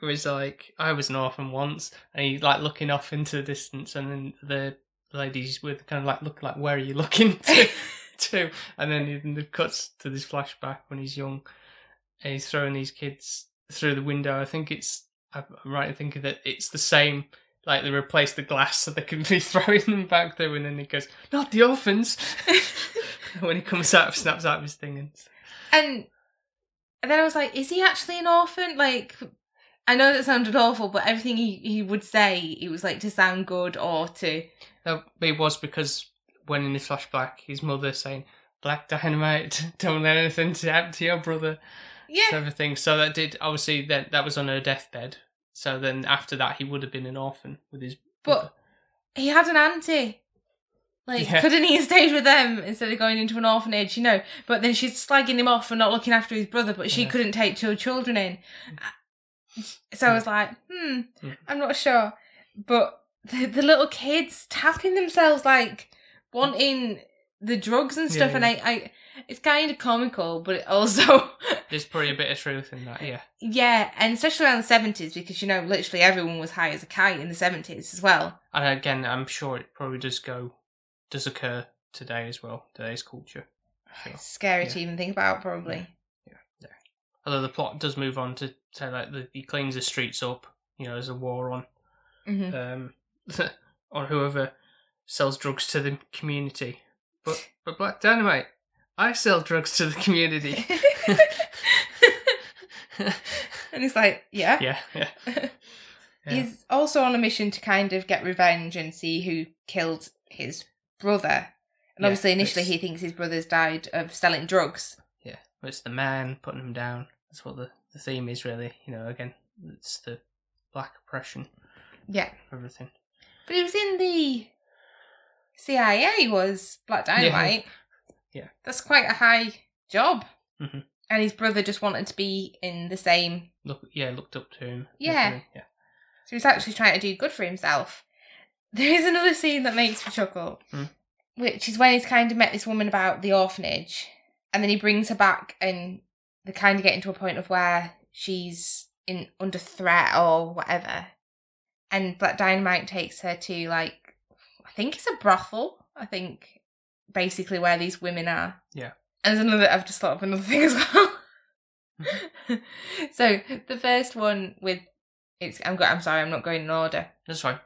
it was like I was an orphan once, and he like looking off into the distance, and then the ladies were kind of like looking like, "Where are you looking to?" to? And then it cuts to this flashback when he's young, and he's throwing these kids through the window. I think it's I'm right in thinking that it's the same. Like they replace the glass so they can be throwing them back through, and then he goes, "Not the orphans." when he comes out, snaps out of his thing, and and then I was like, is he actually an orphan? Like, I know that sounded awful, but everything he, he would say, it was like to sound good or to. No, but it was because when in the flashback, his mother saying, "Black dynamite, don't let anything to happen to your brother." Yeah. So everything. So that did obviously that that was on her deathbed. So then after that, he would have been an orphan with his. brother. But he had an auntie. Like, Yeah. couldn't he have stayed with them instead of going into an orphanage? You know. But then she's slagging him off for not looking after his brother, but she Yeah. couldn't take two children in. So I was like, hmm, Mm. I'm not sure. But the, the little kids tapping themselves, like wanting the drugs and stuff, Yeah, and I, I, it's kind of comical, but it also, There's probably a bit of truth in that. Yeah. yeah, and especially around the seventies because you know literally everyone was high as a kite in the seventies as well. And again, I'm sure it probably does go, does occur today as well. Today's culture. Sure. Scary Yeah. to even think about, probably. Yeah. yeah. Although the plot does move on to say like the, he cleans the streets up. You know, there's a war on. hmm um, or whoever sells drugs to the community. But but Black Dynamite, I sell drugs to the community. and it's like, yeah. yeah, yeah. yeah. He's also on a mission to kind of get revenge and see who killed his brother. And Yeah, obviously, initially, he thinks his brother's died of selling drugs. yeah. But it's the man putting him down. That's what the, the theme is really. You know, again, it's the black oppression, Yeah. everything. But he was in the CIA, was Black Dynamite. Yeah. That's quite a high job. Mhm. And his brother just wanted to be in the same. Look, yeah, looked up to him. Yeah. yeah. So he was actually trying to do good for himself. There is another scene that makes me chuckle, Hmm. which is when he's kind of met this woman about the orphanage, and then he brings her back, and they kind of get into a point of where she's in under threat or whatever, and Black Dynamite takes her to like, I think it's a brothel. I think basically where these women are. Yeah. And there's another. I've just thought of another thing as well. so the first one with it's. I'm. go- I'm sorry. I'm not going in order. That's fine.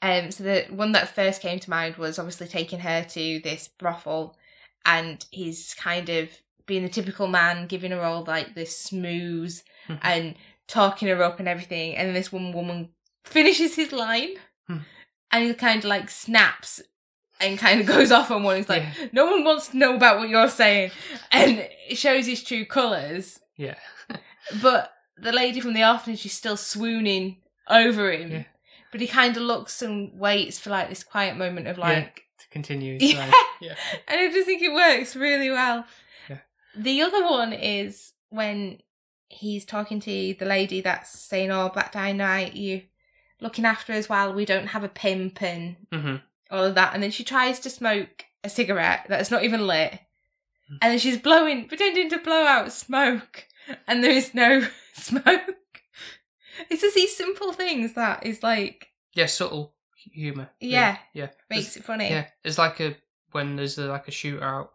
Um, so the one that first came to mind was obviously taking her to this brothel, and he's kind of being the typical man, giving her all like this smooth Mhm. and talking her up and everything. And then this one woman finishes his line, Hmm. and he kind of like snaps and kind of goes off on one. He's like, Yeah. "No one wants to know about what you're saying," and it shows his true colours. Yeah. But the lady from the orphanage is still swooning over him. Yeah. But he kind of looks and waits for like this quiet moment of like, to continue. Yeah. yeah. and I just think it works really well. Yeah. The other one is when he's talking to the lady that's saying, "Oh, Black Dynamite, you looking after us while we don't have a pimp and hmm all of that," and then she tries to smoke a cigarette that's not even lit, Mm. and then she's blowing, pretending to blow out smoke, and there is no smoke. It's just these simple things that is like, Yeah, subtle humor. Yeah. Yeah. makes it funny. Yeah, it's like a when there's a, like a shootout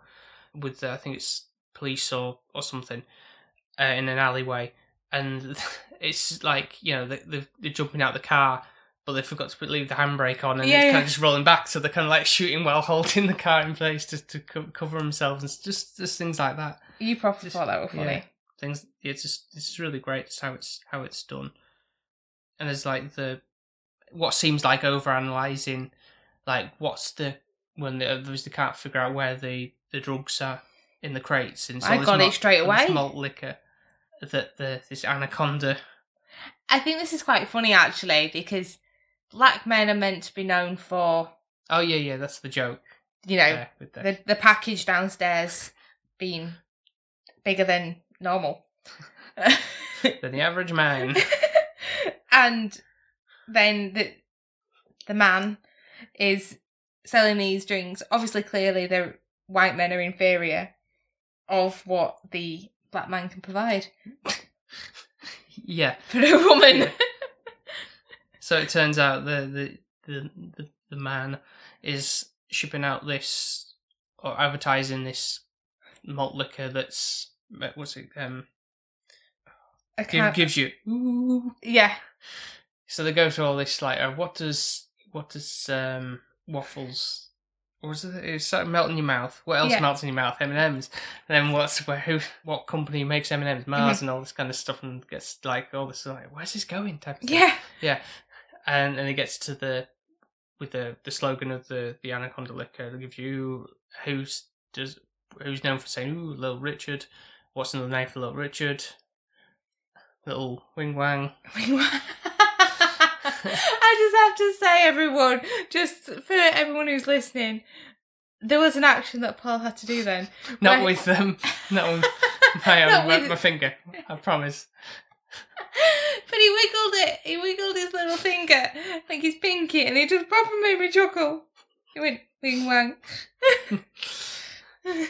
with uh, I think it's police or or something uh, in an alleyway, and it's like you know they, they're, they're jumping out the car, but they forgot to leave the handbrake on, and Yeah, it's kind yeah. of just rolling back, so they're kind of like shooting while holding the car in place just to co- cover themselves, and just just things like that. You probably Just- thought that were funny. yeah. Things it's just it's really great. It's how it's how it's done, and there's like the what seems like over analyzing, like what's the when they obviously can't figure out where the the drugs are in the crates, and so I got it straight away. malt liquor that the this anaconda. I think this is quite funny actually because black men are meant to be known for, Oh yeah, yeah, that's the joke. you know, there with the, the the package downstairs being bigger than normal. than the average man. and then the the man is selling these drinks. Obviously, clearly, the white men are inferior of what the black man can provide yeah. for a woman. So it turns out the the the the, the man is shipping out this or advertising this malt liquor that's uh, what's it um I give, gives you ooh. yeah, So they go through all this like uh, what does what does um waffles what was it? It started melting in your mouth. What else Yeah. melts in your mouth? M and M's. Then what's where? Who? What company makes M and M's? Mm-hmm. Mars and all this kind of stuff, and gets like all this like, where's this going? Type of thing. Yeah. And and it gets to the with the the slogan of the the anaconda liquor. They give you who's does who's known for saying ooh little Richard. What's another name for little Richard? Little Wing Wang. Wing Wang. I just have to say, everyone, just for everyone who's listening, there was an action that Paul had to do then. Not with them. not with my Not own my, with- my finger. I promise. but he wiggled it. He wiggled his little finger like his pinky, and it just proper made me chuckle. He went wing wang.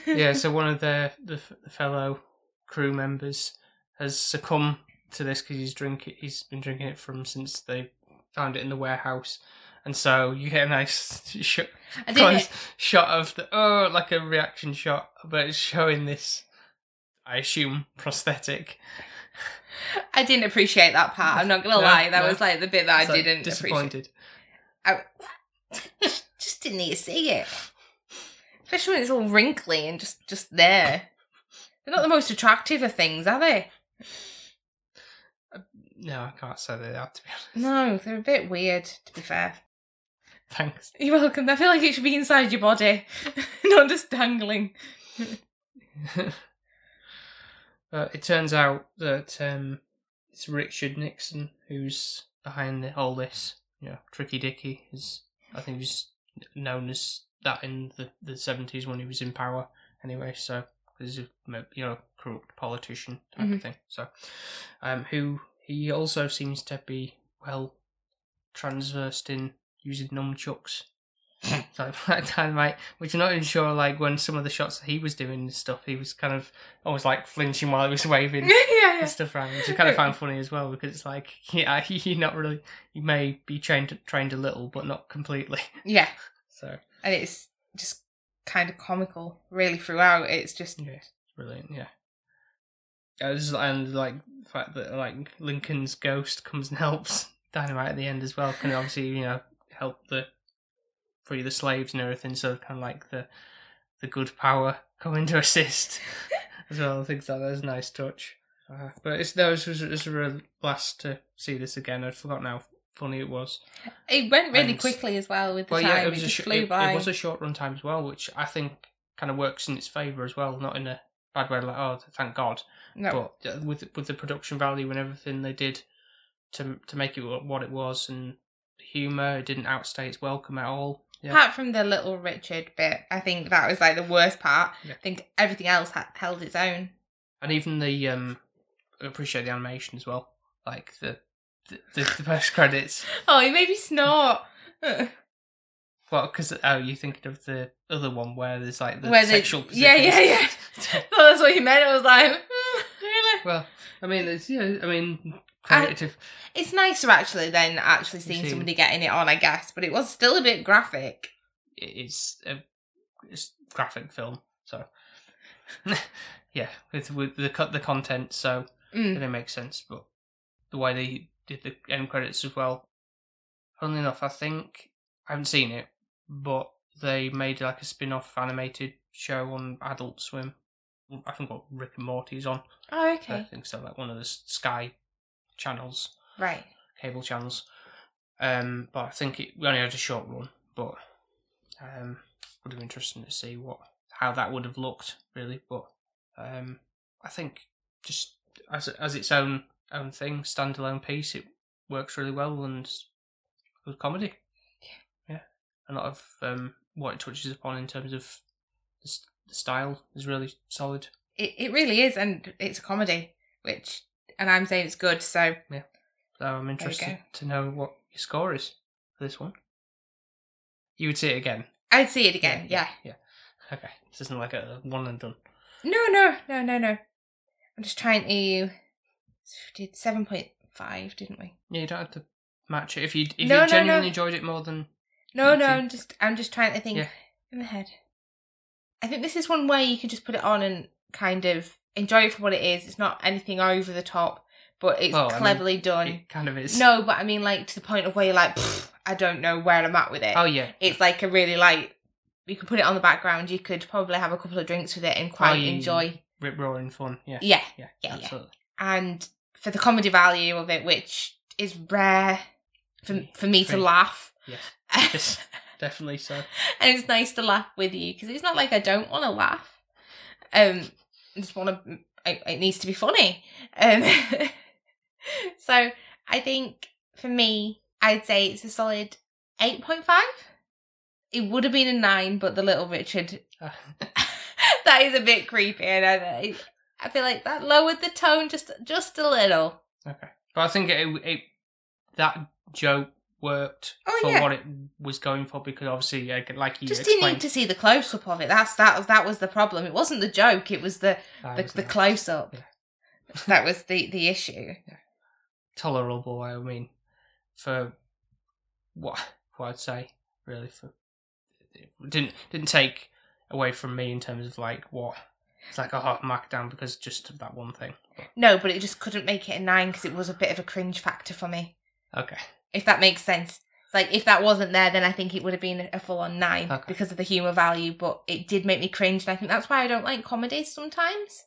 yeah, so one of the, the the fellow crew members has succumbed to this because he's drink he's been drinking it from since they found it in the warehouse, and so you get a nice sh- close shot of the oh like a reaction shot, but it's showing this. I assume prosthetic. I didn't appreciate that part. I'm not gonna No, lie. That no. was like the bit that It's, I didn't appreciate. disappointed. I just didn't need to see it. Especially when it's all wrinkly and just just there. They're not the most attractive of things, are they? No, I can't say they are to be honest. No, they're a bit weird, to be fair. Thanks. You're welcome. I feel like it should be inside your body, not just dangling. uh, it turns out that um, it's Richard Nixon who's behind the, all this. You know, Tricky Dicky is, I think, he was known as that in the the seventies when he was in power. Anyway, so he's a you know corrupt politician type Mhm. of thing. So, um, who he also seems to be well transversed in using nunchucks. So like dynamite, which I'm not even sure. Like when some of the shots that he was doing and stuff, he was kind of always like flinching while he was waving yeah, yeah. and stuff around, which I kind of found funny as well because it's like, yeah, you're not really, you may be trained trained a little, but not completely. Yeah, So and it's just kind of comical, really, throughout. It's just yeah, it's brilliant. Yeah, and like the fact that like Lincoln's ghost comes and helps Dynamite at the end as well can obviously you know help the free the slaves and everything. So kind of like the the good power coming to assist as well. I think that was a nice touch. Uh, but it's no, it was, was a real blast to see this again. I'd forgotten how funny it was. it went really And- quickly as well with the Well, time. yeah, it it was a sh- flew it, by. it was a short run time as well, which I think kind of works in its favour as well. Not in a bad way, like oh, thank God, no, but uh, with with the production value and everything they did to to make it what it was and humour, it didn't outstay its welcome at all. Yeah, apart from the little Richard bit, I think that was like the worst part. Yeah. I think everything else ha- held its own. and even the um, I appreciate the animation as well, like the the, the, the post credits. Oh, he made me snort. Well, because oh, you thinking of the other one where there's like the Where they- sexual yeah, yeah, yeah. Oh, that's what he meant. It was like, "Hmm, really? Well, I mean, it's yeah. I mean, I- creative. It's nicer actually than actually seeing Seeing- somebody getting it on, I guess, but it was still a bit graphic. it's a it's graphic film, so yeah, with with the cut the content, so Mm. it didn't sense. But the way they did the end credits as well, funnily enough, I think I haven't seen it, but they made like a spin-off animated show on Adult Swim. I think what Rick and Morty's on. Oh, okay. I think so, like one of the Sky channels. Right. cable channels. Um, but I think it, we only had a short run, but um, would have been interesting to see what how that would have looked really. But um, I think just as as its own own thing, standalone piece, it works really well and good comedy. Yeah. yeah. A lot of um, what it touches upon in terms of the style is really solid. It it really is, and it's a comedy, which, and I'm saying it's good. So yeah, So I'm interested to know what your score is for this one. You would see it again. I'd see it again. Yeah. Yeah. Okay. This isn't like a one and done. No, no, no, no, no. I'm just trying to. We did seven point five, didn't we? Yeah, you don't have to match it. If you if No, no, you genuinely no. enjoyed it more than No, no. I'm just I'm just trying to think Yeah. in the head. I think this is one way you can just put it on and kind of enjoy it for what it is. It's not anything over the top, but it's Well, I mean, cleverly done. it kind of is. No, but I mean, like to the point of where you're like, I don't know where I'm at with it. Oh yeah. It's like a really like you could put it on the background. You could probably have a couple of drinks with it and quite Oh, enjoy. Rip roaring fun. Yeah. Yeah, Yeah. yeah, yeah. absolutely. and for the comedy value of it, which is rare for for me to laugh. Yes. Yes. Definitely so. and it's nice to laugh with you because it's not like I don't want to laugh. Um, I just want to. It, it needs to be funny. Um, so I think for me, I'd say it's a solid eight point five. It would have been a nine, but the little Richard Uh, that is a bit creepy, and I, I feel like that lowered the tone just just a little. okay. But I think it, it that joke worked Oh, for yeah. what it was going for because obviously, yeah, like you Just didn't explained, need to see the close up of it. That's that. That was the problem. It wasn't the joke. It was the the, was the close up. Yeah. that was the the issue. tolerable. I mean, for what what I'd say, really, for it didn't didn't take away from me in terms of like what it's like a hot mark down because just of that one thing. No, but it just couldn't make it a nine because it was a bit of a cringe factor for me. Okay, If that makes sense. Like if that wasn't there, then I think it would have been a full on nine Okay. because of the humor value. But it did make me cringe, and I think that's why I don't like comedies sometimes.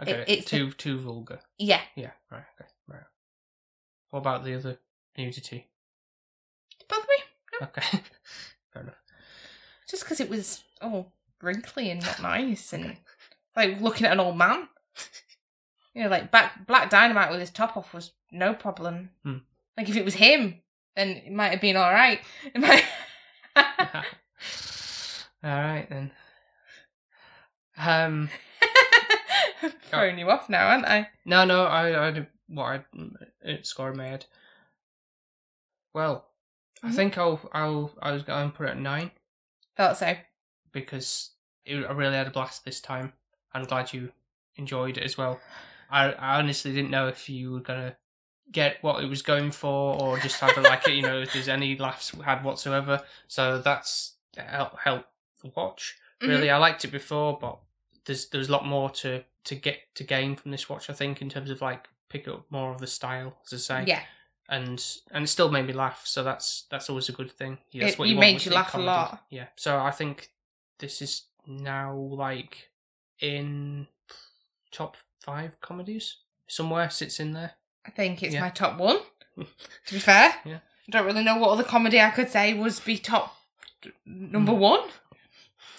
okay, It- it's too too vulgar. Yeah, Yeah, right, okay, right. What about the other nudity? bother me No. Okay, fair enough. just because it was oh wrinkly and not nice, and like looking at an old man. You know, like Black Black Dynamite with his top off was no problem. Hmm. Like if it was him, then it might have been all right. Might- All right then. Um. Throwing you off now, aren't I? No, no, I, I, what I, it score in my head. Well, I Mhm. think I'll, I'll, I was going to put it at nine Thought so. because it, I really had a blast this time. I'm glad you enjoyed it as well. I, I honestly didn't know if you were gonna get what it was going for or just have it like it, you know, if there's any laughs had whatsoever. So that's help help the watch. Mm-hmm. Really, I liked it before, but there's there's a lot more to to get to gain from this watch. I think in terms of like pick up more of the style, as I say. Yeah, and and it still made me laugh. So that's that's always a good thing. Yeah, that's It- what you you, made you laugh a lot. Yeah. So I think this is now like in top five comedies somewhere sits in there. I think it's Yeah. my top one. to be fair, Yeah. I don't really know what other comedy I could say was be top number one.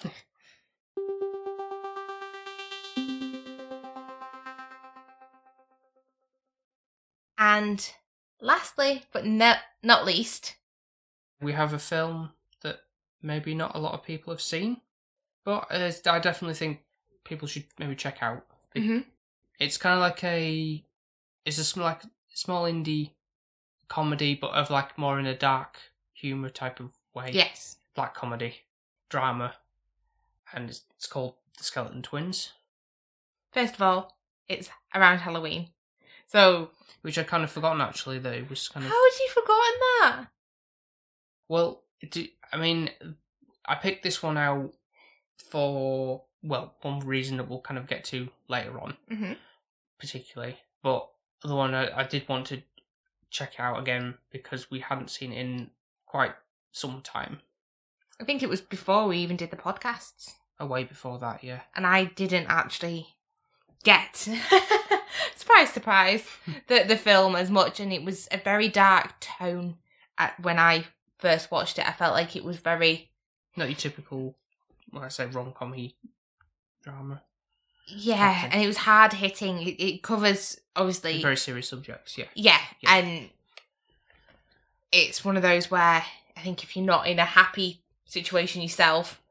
And lastly, but not not least, We have a film that maybe not a lot of people have seen, but uh, I definitely think people should maybe check out. Mhm. It's kind of like a, it's a sm- like small indie comedy, but of like more in a dark humor type of way. yes, black comedy drama, and it's, it's called The Skeleton Twins, first of all, it's around Halloween. So which I kind of forgotten actually that it was kind of how had you forgotten that? well. Di- I mean, I picked this one out for well one reason that we'll kind of get to later on, hmm particularly, but the one I, I did want to check out again because we hadn't seen it in quite some time. I think it was before we even did the podcasts. Oh, Away before that, yeah. and I didn't actually get surprise surprise the the film as much and it was a very dark tone at, when I first watched it I felt like it was very Not your typical, well, I say rom com drama. Yeah and it was hard hitting it, it covers obviously Very serious subjects, yeah. yeah, Yeah. and it's one of those where I think if you're not in a happy situation yourself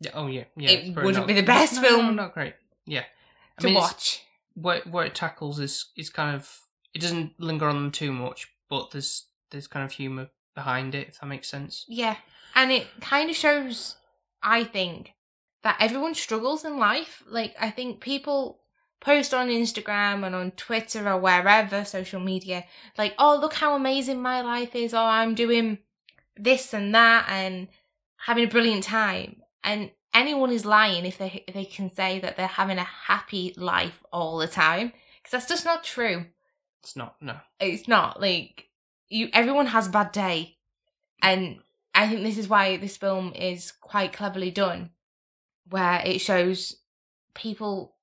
Yeah. Oh yeah. Yeah. It wouldn't not- be the best no, film No, not great. Yeah. I to mean, watch what what it tackles is is kind of it doesn't linger on them too much, but there's there's kind of humour behind it, if that makes sense. Yeah. And it kind of shows, I think, that everyone struggles in life. Like, I think people post on Instagram and on Twitter or wherever, social media, like, oh, look how amazing my life is, or I'm doing this and that and having a brilliant time. And anyone is lying if they, if they can say that they're having a happy life all the time. Because that's just not true It's not no. it's not like you everyone has a bad day and I think this is why this film is quite cleverly done, where it shows people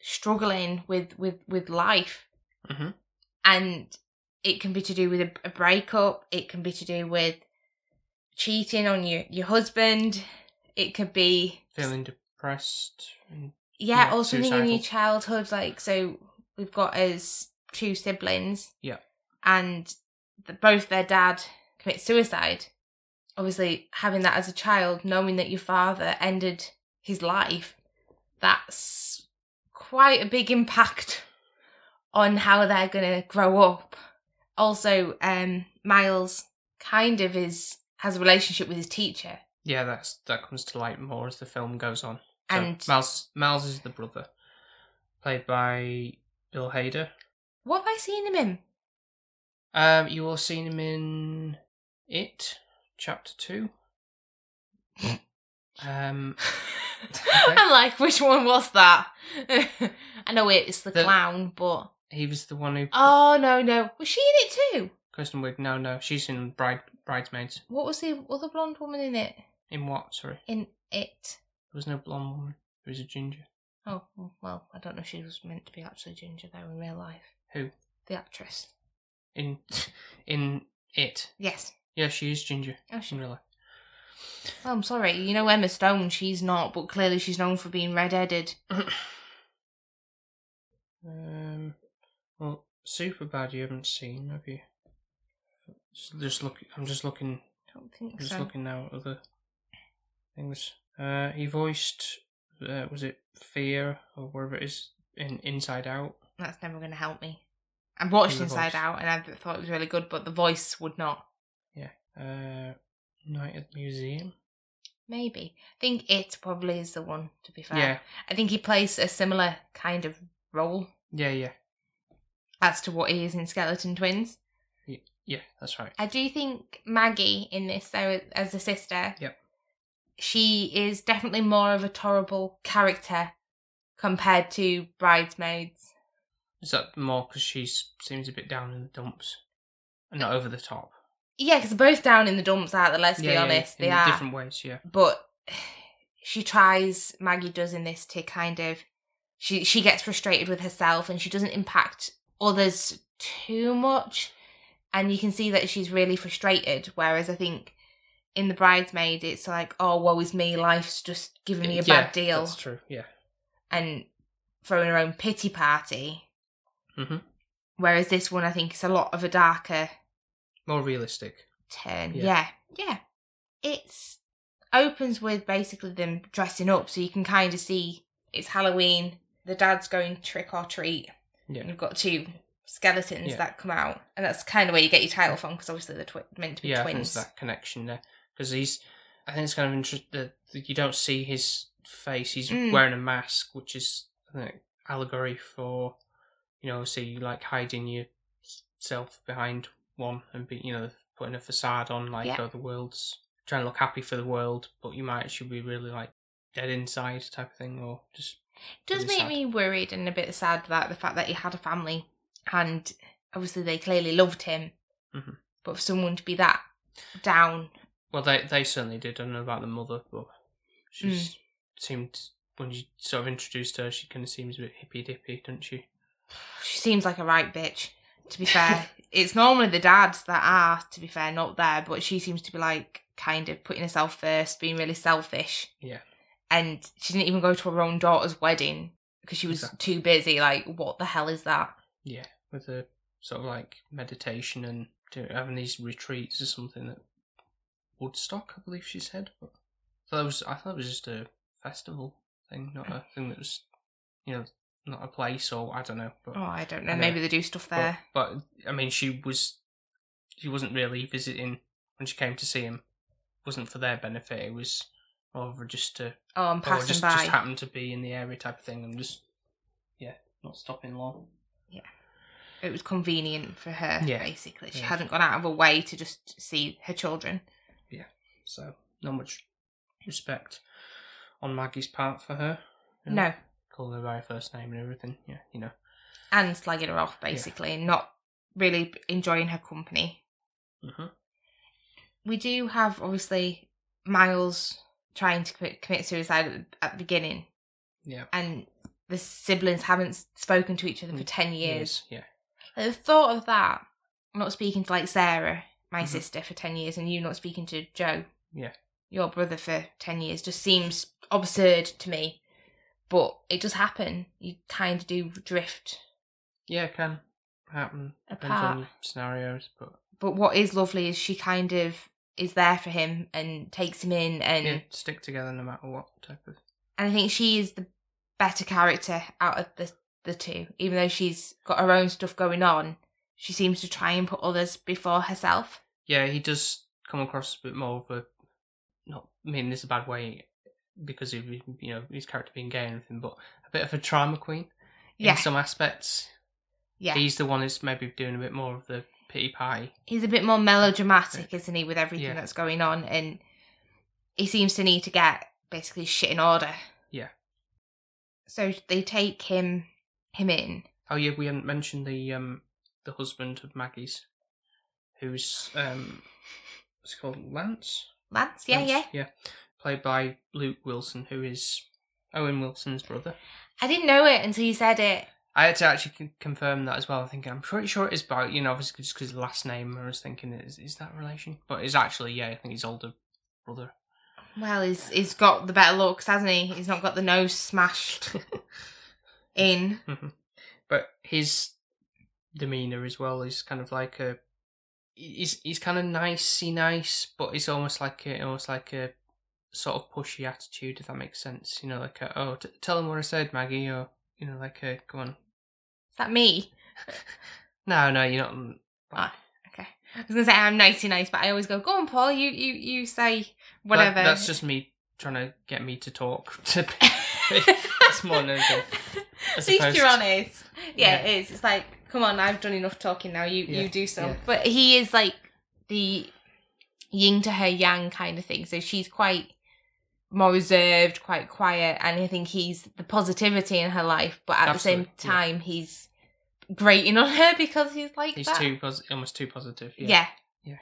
struggling with with with life, Mhm. and it can be to do with a, a breakup. It can be to do with cheating on your your husband. It could be Feeling depressed. and- yeah, Yeah, or something in your childhood. Like so, we've got as two siblings. Yeah. and the, both their dad commits suicide. Obviously, having that as a child, knowing that your father ended his life, that's quite a big impact on how they're going to grow up. Also, um, Miles kind of is has a relationship with his teacher, Yeah, that's that comes to light more as the film goes on. So And- Miles Miles is the brother, played by Bill Hader. what have I seen him in? Um, you all seen him in It, Chapter Two. Um, I'm like, which one was that? I know it's the, The- clown, but he was the one who. oh no, no, was she in it too? Kristen Wiig. No, no, she's in Bride Bridesmaids. What was the other blonde woman in it? In what? Sorry, In it? there was no blonde woman. There was a ginger. Oh well, I don't know. if She was meant to be actually ginger though in real life. Who? The actress. In in It. Yes. Yeah, she is ginger. Oh, she. In real life. Oh, I'm sorry. You know Emma Stone. She's not, but clearly she's known for being red-headed. um, well, Superbad. You haven't seen, have you? Just- look. I'm just looking. I don't think I'm just looking now at other things. Uh, he voiced. Uh, was it Fear or wherever it is in Inside Out? That's never going to help me. I've watched Inside voice. Out and I thought it was really good, but the voice would not. Yeah. Uh, Night at the Museum. Maybe. I think it probably is the one, to be fair. Yeah, I think he plays a similar kind of role yeah, yeah, as to what he is in Skeleton Twins. yeah. That's right. I do think Maggie in this, though, as a sister, Yep. she is definitely more of a tolerable character compared to Bridesmaids. Is that more because she seems a bit down in the dumps, and not uh, over the top? Yeah, because both down in the dumps, aren't they? Let's be yeah, honest. they are. different ways. Yeah, but she tries Maggie does in this to kind of she she gets frustrated with herself and she doesn't impact others too much and you can see that she's really frustrated whereas I think in the bridesmaid it's like oh woe is me life's just giving me a yeah, bad deal That's true. Yeah. and throwing her own pity party Mhm. whereas this one I think is a lot of a darker More realistic. turn. Yeah. Yeah. yeah, It's opens with basically them dressing up, so you can kind of see it's Halloween. The dad's going trick or treat. Yeah. you've got two skeletons Yeah. that come out, and that's kind of where you get your title from, because obviously they're twi- meant to be yeah, I think it's twins. that connection there because he's. I think it's kind of interesting that you don't see his face. He's Mm. wearing a mask, which is I think allegory for, you know, see like hiding yourself behind one and be you know putting a facade on like Yeah. oh, the world's trying to look happy for the world, but you might actually be really like dead inside type of thing, or just does really make sad. me worried and a bit sad that the fact that he had a family, and obviously they clearly loved him, Mhm. but for someone to be that down, well they they certainly did. I don't know about the mother, but she Mm. seemed when you sort of introduced her, she kind of seems a bit hippy dippy, doesn't she? she seems like a right bitch. To be fair, it's normally the dads that are, to be fair, not there, but she seems to be like kind of putting herself first, being really selfish. Yeah. And she didn't even go to her own daughter's wedding because she was Exactly. too busy. Like, what the hell is that? Yeah, with the sort of like meditation and do, having these retreats or something at Woodstock, I believe she said. But so that was I thought it was just a festival thing, not a thing that was, you know, not a place or I don't know. But Oh, I don't know. Maybe they do stuff there. but I mean, she was she wasn't really visiting when she came to see him. It wasn't for their benefit. It was over just to oh, I'm passing just by. just happened to be in the area type of thing and just yeah, not stopping long. Yeah, it was convenient for her, Yeah. basically. She Yeah. hadn't gone out of her way to just see her children. Yeah, so not much respect on Maggie's part for her. No. Calling her by her first name and everything. Yeah, you know. And slagging her off, basically, and not really enjoying her company. hmm we do have obviously Miles trying to commit, commit suicide at the, beginning, Yeah. and the siblings haven't spoken to each other for Mm, 10 years. Yeah. The thought of that, not speaking to like Sarah, my Mhm. sister, for 10 years, and you not speaking to Joe, Yeah. your brother, for 10 years, just seems absurd to me. But it does happen. You kind of do drift. Yeah, it can happen. Depends Apart. on scenarios, but But what is lovely is she kind of is there for him and takes him in and yeah, stick together no matter what type of. and I think she is the better character out of the the two. Even though she's got her own stuff going on, she seems to try and put others before herself. Yeah, he does come across a bit more of a, not I mean this is a bad way, because of you know his character being gay and everything, but a bit of a trauma queen Yeah, in some aspects. yeah. He's the one who's maybe doing a bit more of the pity pie. He's a bit more melodramatic, isn't he, with everything Yeah. that's going on, and he seems to need to get basically shit in order. Yeah. So they take him him in. Oh yeah, we hadn't mentioned the um the husband of Maggie's, who's um what's it called Lance. Lance, yeah, Lance, yeah. yeah, played by Luke Wilson, who is Owen Wilson's brother. I didn't know it until you said it. I had to actually con- confirm that as well. I think I'm pretty sure it is about you know obviously just because last name. I was thinking is is that relation, but it's actually yeah. I think his older brother. Well, he's he's got the better looks, hasn't he? He's not got the nose smashed in. Mm-hmm. but his demeanor as well is kind of like a he's he's kind of nicey nice, but it's almost like a, almost like a sort of pushy attitude, if that makes sense. You know, like a, oh, t- tell him what I said, Maggie, or you know, like a go on. Is that me? No, no, you're not. mm, Ah, okay. I was gonna say I'm nicey nice, but I always go, go on, Paul. You you you say that- whatever. that's just me trying to get me to talk. To it's more than anything. At As least you're honest. Yeah, Yeah. it is. It's like, come on, I've done enough talking now. You Yeah, you do some. yeah. But he is like the yin to her yang kind of thing. So she's quite more reserved, quite quiet, and I think he's the positivity in her life. But at the same Absolutely, yeah. time, he's grating on her because he's like He's that. too pos- almost too positive. Yeah. yeah, yeah.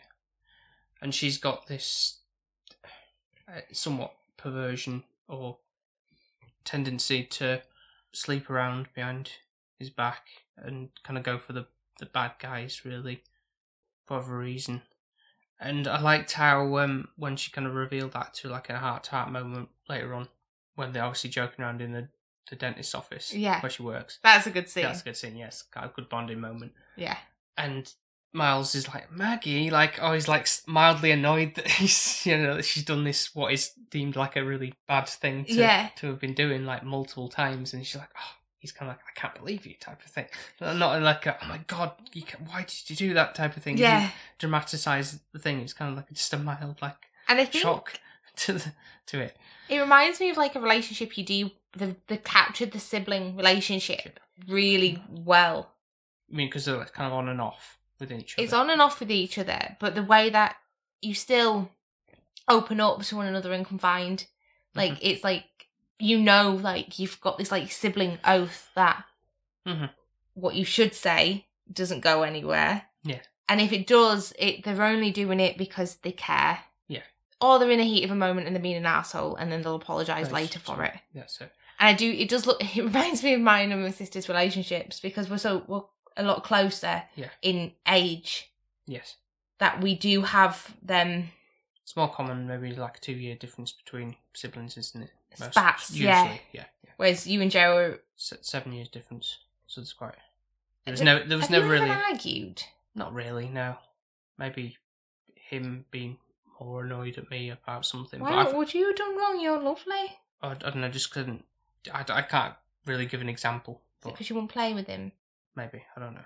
and she's got this uh, somewhat perversion or tendency to sleep around behind his back and kind of go for the the bad guys really for whatever reason. And I liked how um when she kind of revealed that to like a heart to heart moment later on when they're obviously joking around in the the dentist's office Yeah. where she works. That's a good scene. That's a good scene, yes. Got a good bonding moment Yeah. and Miles is like Maggie, like oh, he's like mildly annoyed that he's you know that she's done this what is deemed like a really bad thing to Yeah. to have been doing like multiple times, and she's like oh, he's kind of like I can't believe you type of thing, not like a, oh my god, why did you do that type of thing? Yeah. dramatize the thing. It's kind of like just a mild like And I think shock to the to it. It reminds me of like a relationship you do. The the captured the sibling relationship really well. I mean, because they're like kind of on and off within each other. It's on and off with each other, but the way that you still open up to one another and confide, like Mm-hmm. it's like you know, like you've got this like sibling oath that Mhm. what you should say doesn't go anywhere. Yeah. And if it does, it they're only doing it because they care. Yeah. Or they're in a heat of a moment and they're being an asshole, and then they'll apologize later for it. Yeah, so And I do. It does look. It reminds me of mine and my sister's relationships because we're so we're a lot closer Yeah. in age yes, that we do have them it's more common maybe like a two year difference between siblings, isn't it? Most- spats. usually, Yeah. yeah, yeah. Whereas you and Joe are. Se- seven years difference, so it's quite. There was never, there was have never you really, ever argued. not really. No, maybe him being more annoyed at me about something, Why but? I've, Would you have done wrong? You're lovely. I, I don't know, just couldn't. I, I can't really give an example, but Because you won't play with him. maybe I don't know.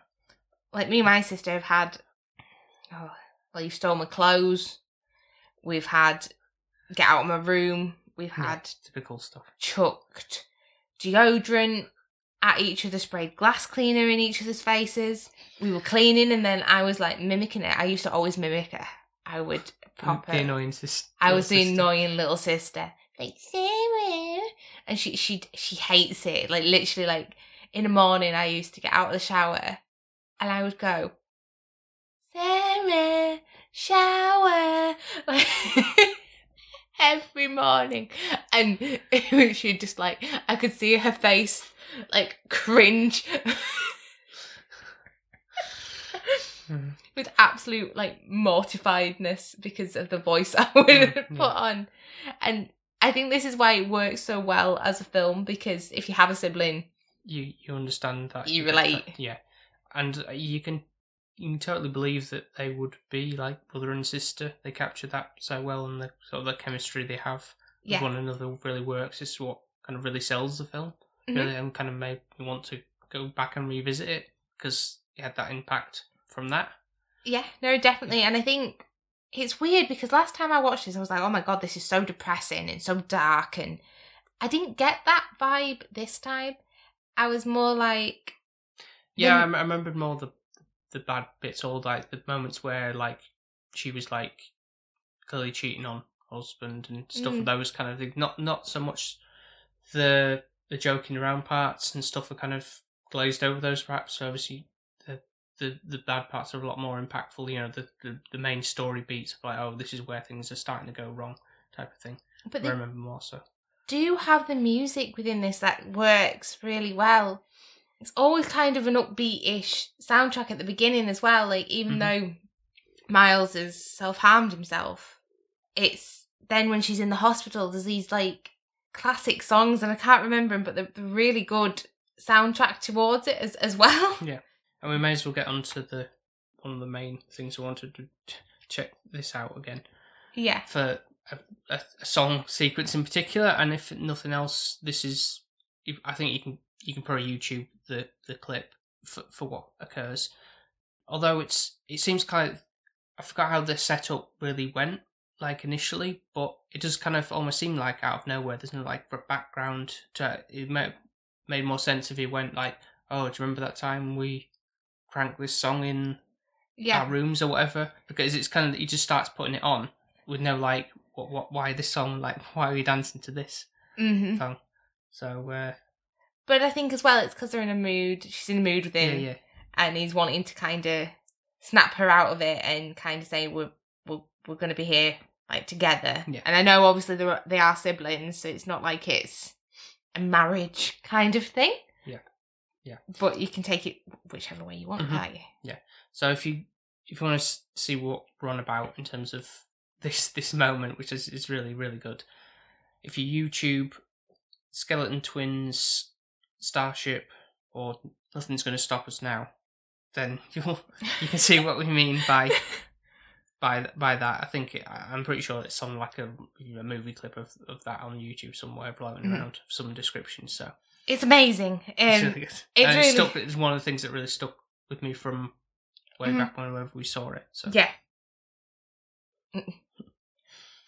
Like me and my sister have had. Oh, well, you stole my clothes. We've had get out of my room. We've Yeah, had typical stuff. chucked deodorant at each other, sprayed glass cleaner in each other's faces. We were cleaning, and then I was like mimicking it. I used to always mimic her. I would pop the her. annoying sister. I was the annoying little sister, like Sarah, and she she she hates it. Like literally, like in the morning, I used to get out of the shower, and I would go, Sarah, shower every morning, and she just like I could see her face like cringe. Mm. with absolute like mortifiedness because of the voice I would Mm, put yeah. on. And I think this is why it works so well as a film because if you have a sibling, you you understand that You get relate. that- yeah and you can you can totally believe that they would be like brother and sister they capture that so well and the sort of the chemistry they have with yeah, one another really works this is what kind of really sells the film Mhm. really and kind of made me want to go back and revisit it because it had that impact from that yeah, no, definitely. And I think it's weird because last time I watched this, I was like, oh my god, this is so depressing and so dark, and I didn't get that vibe this time. I was more like, yeah I remembered more the the bad bits all like the moments where like she was like clearly cheating on her husband and stuff Mm. those kind of things not not so much the the joking around parts and stuff are kind of glazed over those perhaps so obviously the the the bad parts are a lot more impactful you know the the, the main story beats of like oh this is where things are starting to go wrong type of thing but I remember more so do you have the music within this that works really well. It's always kind of an upbeat-ish soundtrack at the beginning as well. Like even Mhm. though Miles has self-harmed himself, it's then when she's in the hospital, there's these like classic songs, and I can't remember them, but they're, they're really good soundtrack towards it as as well. Yeah, and we may as well get onto the one of the main things I wanted to check this out again yeah, for a, a, a song sequence in particular, and if nothing else, this is. I think you can you can probably YouTube the the clip for for what occurs. Although it's it seems kind of I forgot how the setup really went like initially, but it does kind of almost seem like out of nowhere. There's no like background to it. Made made more sense if he went like, oh, do you remember that time we cranked this song in yeah, our rooms or whatever because it's kind of he just starts putting it on with no like what what why this song like why are we dancing to this hmm song so uh But I think as well, it's because they're in a mood. She's in a mood with him. yeah and he's wanting to kind of snap her out of it and kind of say we're we're, we're going to be here like together. Yeah. And I know obviously they are they are siblings, so it's not like it's a marriage kind of thing. Yeah. Yeah. But you can take it whichever way you want, Mhm. can't you? Yeah. so if you if you want to see what we're on about in terms of this this moment which is is really really good if you youtube skeleton twins starship or nothing's going to stop us now then you'll you can see what we mean by by by that. I think it, I'm pretty sure it's on like a, a movie clip of, of that on YouTube somewhere floating Mhm. around some description. So It's amazing. it's Um, really good. it's and really- it stuck. It's one of the things that really stuck with me from way Mhm. back whenever we saw it. So Yeah.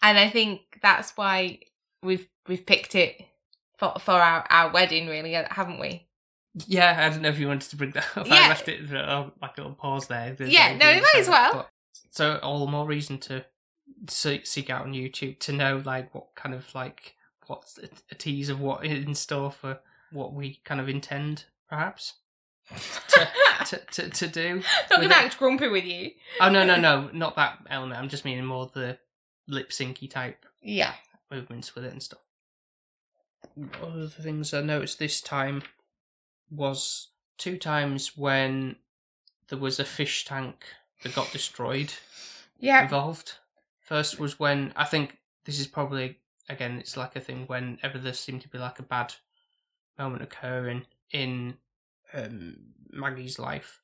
And I think that's why we've we've picked it for for our, our wedding, really, haven't we? yeah, I don't know if you wanted to bring that up. Yeah. I left it for, uh, like a little pause there. There's Yeah, no you might as well. but- so all the more reason to seek, out on YouTube to know like what kind of like what's a, a tease of what is in store for what we kind of intend perhaps to to, to, to do. Not gonna act grumpy with you. Oh no no no, not that element. I'm just meaning more the lip syncy type Yeah. movements with it and stuff. One of the things I noticed this time was two times when there was a fish tank that got destroyed Yeah. involved. First was when I think this is probably again it's like a thing whenever there seemed to be like a bad moment occurring in um, Maggie's life.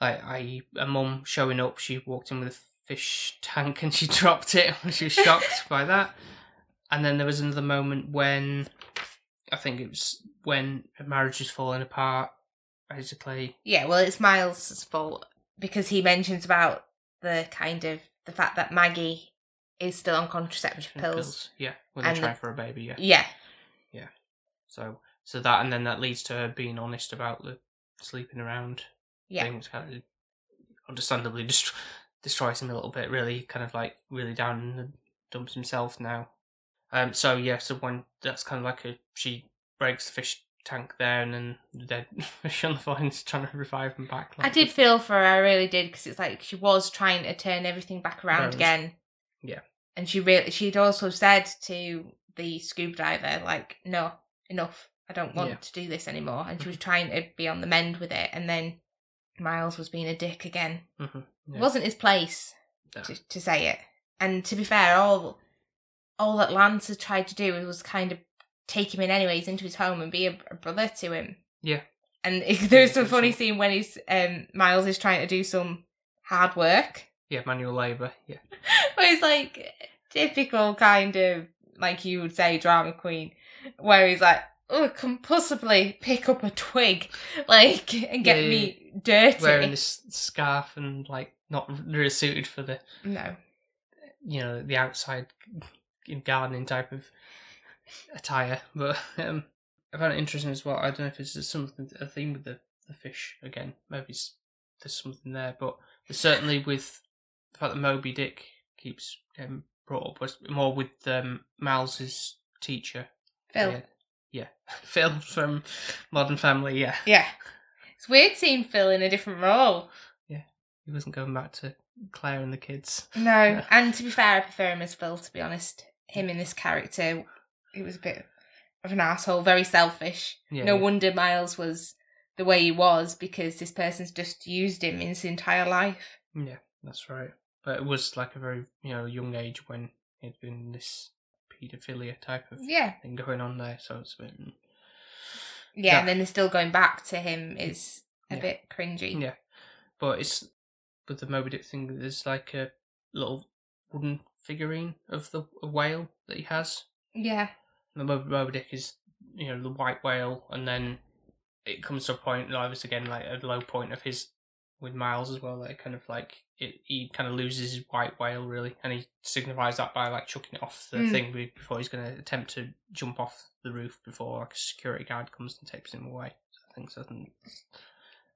Like I a mum showing up, she walked in with a fish tank and she dropped it. she was shocked by that. And then there was another moment when I think it was when a marriage is falling apart, basically. Yeah, well, it's Miles' fault because he mentions about the kind of the fact that Maggie is still on contraceptive pills. Yeah, when they're And trying the- for a baby, yeah. Yeah. So so that and then that leads to her being honest about the sleeping around Yeah. thing, which kind of understandably dest- destroys him a little bit. Really, kind of like really down in the dumps himself now. Um. So yeah. So when that's kind of like a she breaks the fish tank there, and then the dead fish on the he's trying to revive him back. I did feel for her, I really did, because it's like she was trying to turn everything back around again. Yeah. And she really, she'd also said to the scuba diver, like, no, enough. I don't want Yeah. to do this anymore. And she was trying to be on the mend with it. And then Miles was being a dick again. hmm It wasn't his place No. to, to say it. And to be fair, all all that Lance had tried to do was kind of take him in anyways into his home and be a, a brother to him. Yeah. And there's some funny scene when he's um Miles is trying to do some hard work. Yeah, manual labour. Yeah. Where he's like typical kind of like you would say drama queen, where he's like, Oh, can possibly pick up a twig, like, and get yeah, me dirty. Wearing this scarf and like not really suited for the No. you know the outside gardening type of attire. But um, I found it interesting as well. I don't know if it's something a theme with the, the fish again. Maybe there's something there, but certainly with the fact that Moby Dick keeps getting brought up was more with um, Miles's teacher. Phil. Yeah, yeah. Phil from Modern Family. Yeah, Yeah. It's weird seeing Phil in a different role. Yeah, he wasn't going back to Claire and the kids. No, Yeah. and to be fair, I prefer him as Phil. To be honest, him in this character, he was a bit of an asshole, very selfish. Yeah, no yeah. wonder Miles was the way he was because this person's just used him in his entire life. Yeah, that's right. But it was like a very you know young age when he'd been this paedophilia type of Yeah, thing going on there. So it's a bit mm, yeah, Yeah. and then they're still going back to him is a Yeah. bit cringy. yeah. But it's with the Moby Dick thing. There's like a little wooden figurine of the whale that he has. Yeah, The Moby, Moby Dick is you know the white whale, and then it comes to a point. Like it's again like a low point of his with Miles as well. Like kind of like it, he kind of loses his white whale really, and he signifies that by like chucking it off the Mm. thing before he's going to attempt to jump off the roof before like a security guard comes and takes him away. So I think certain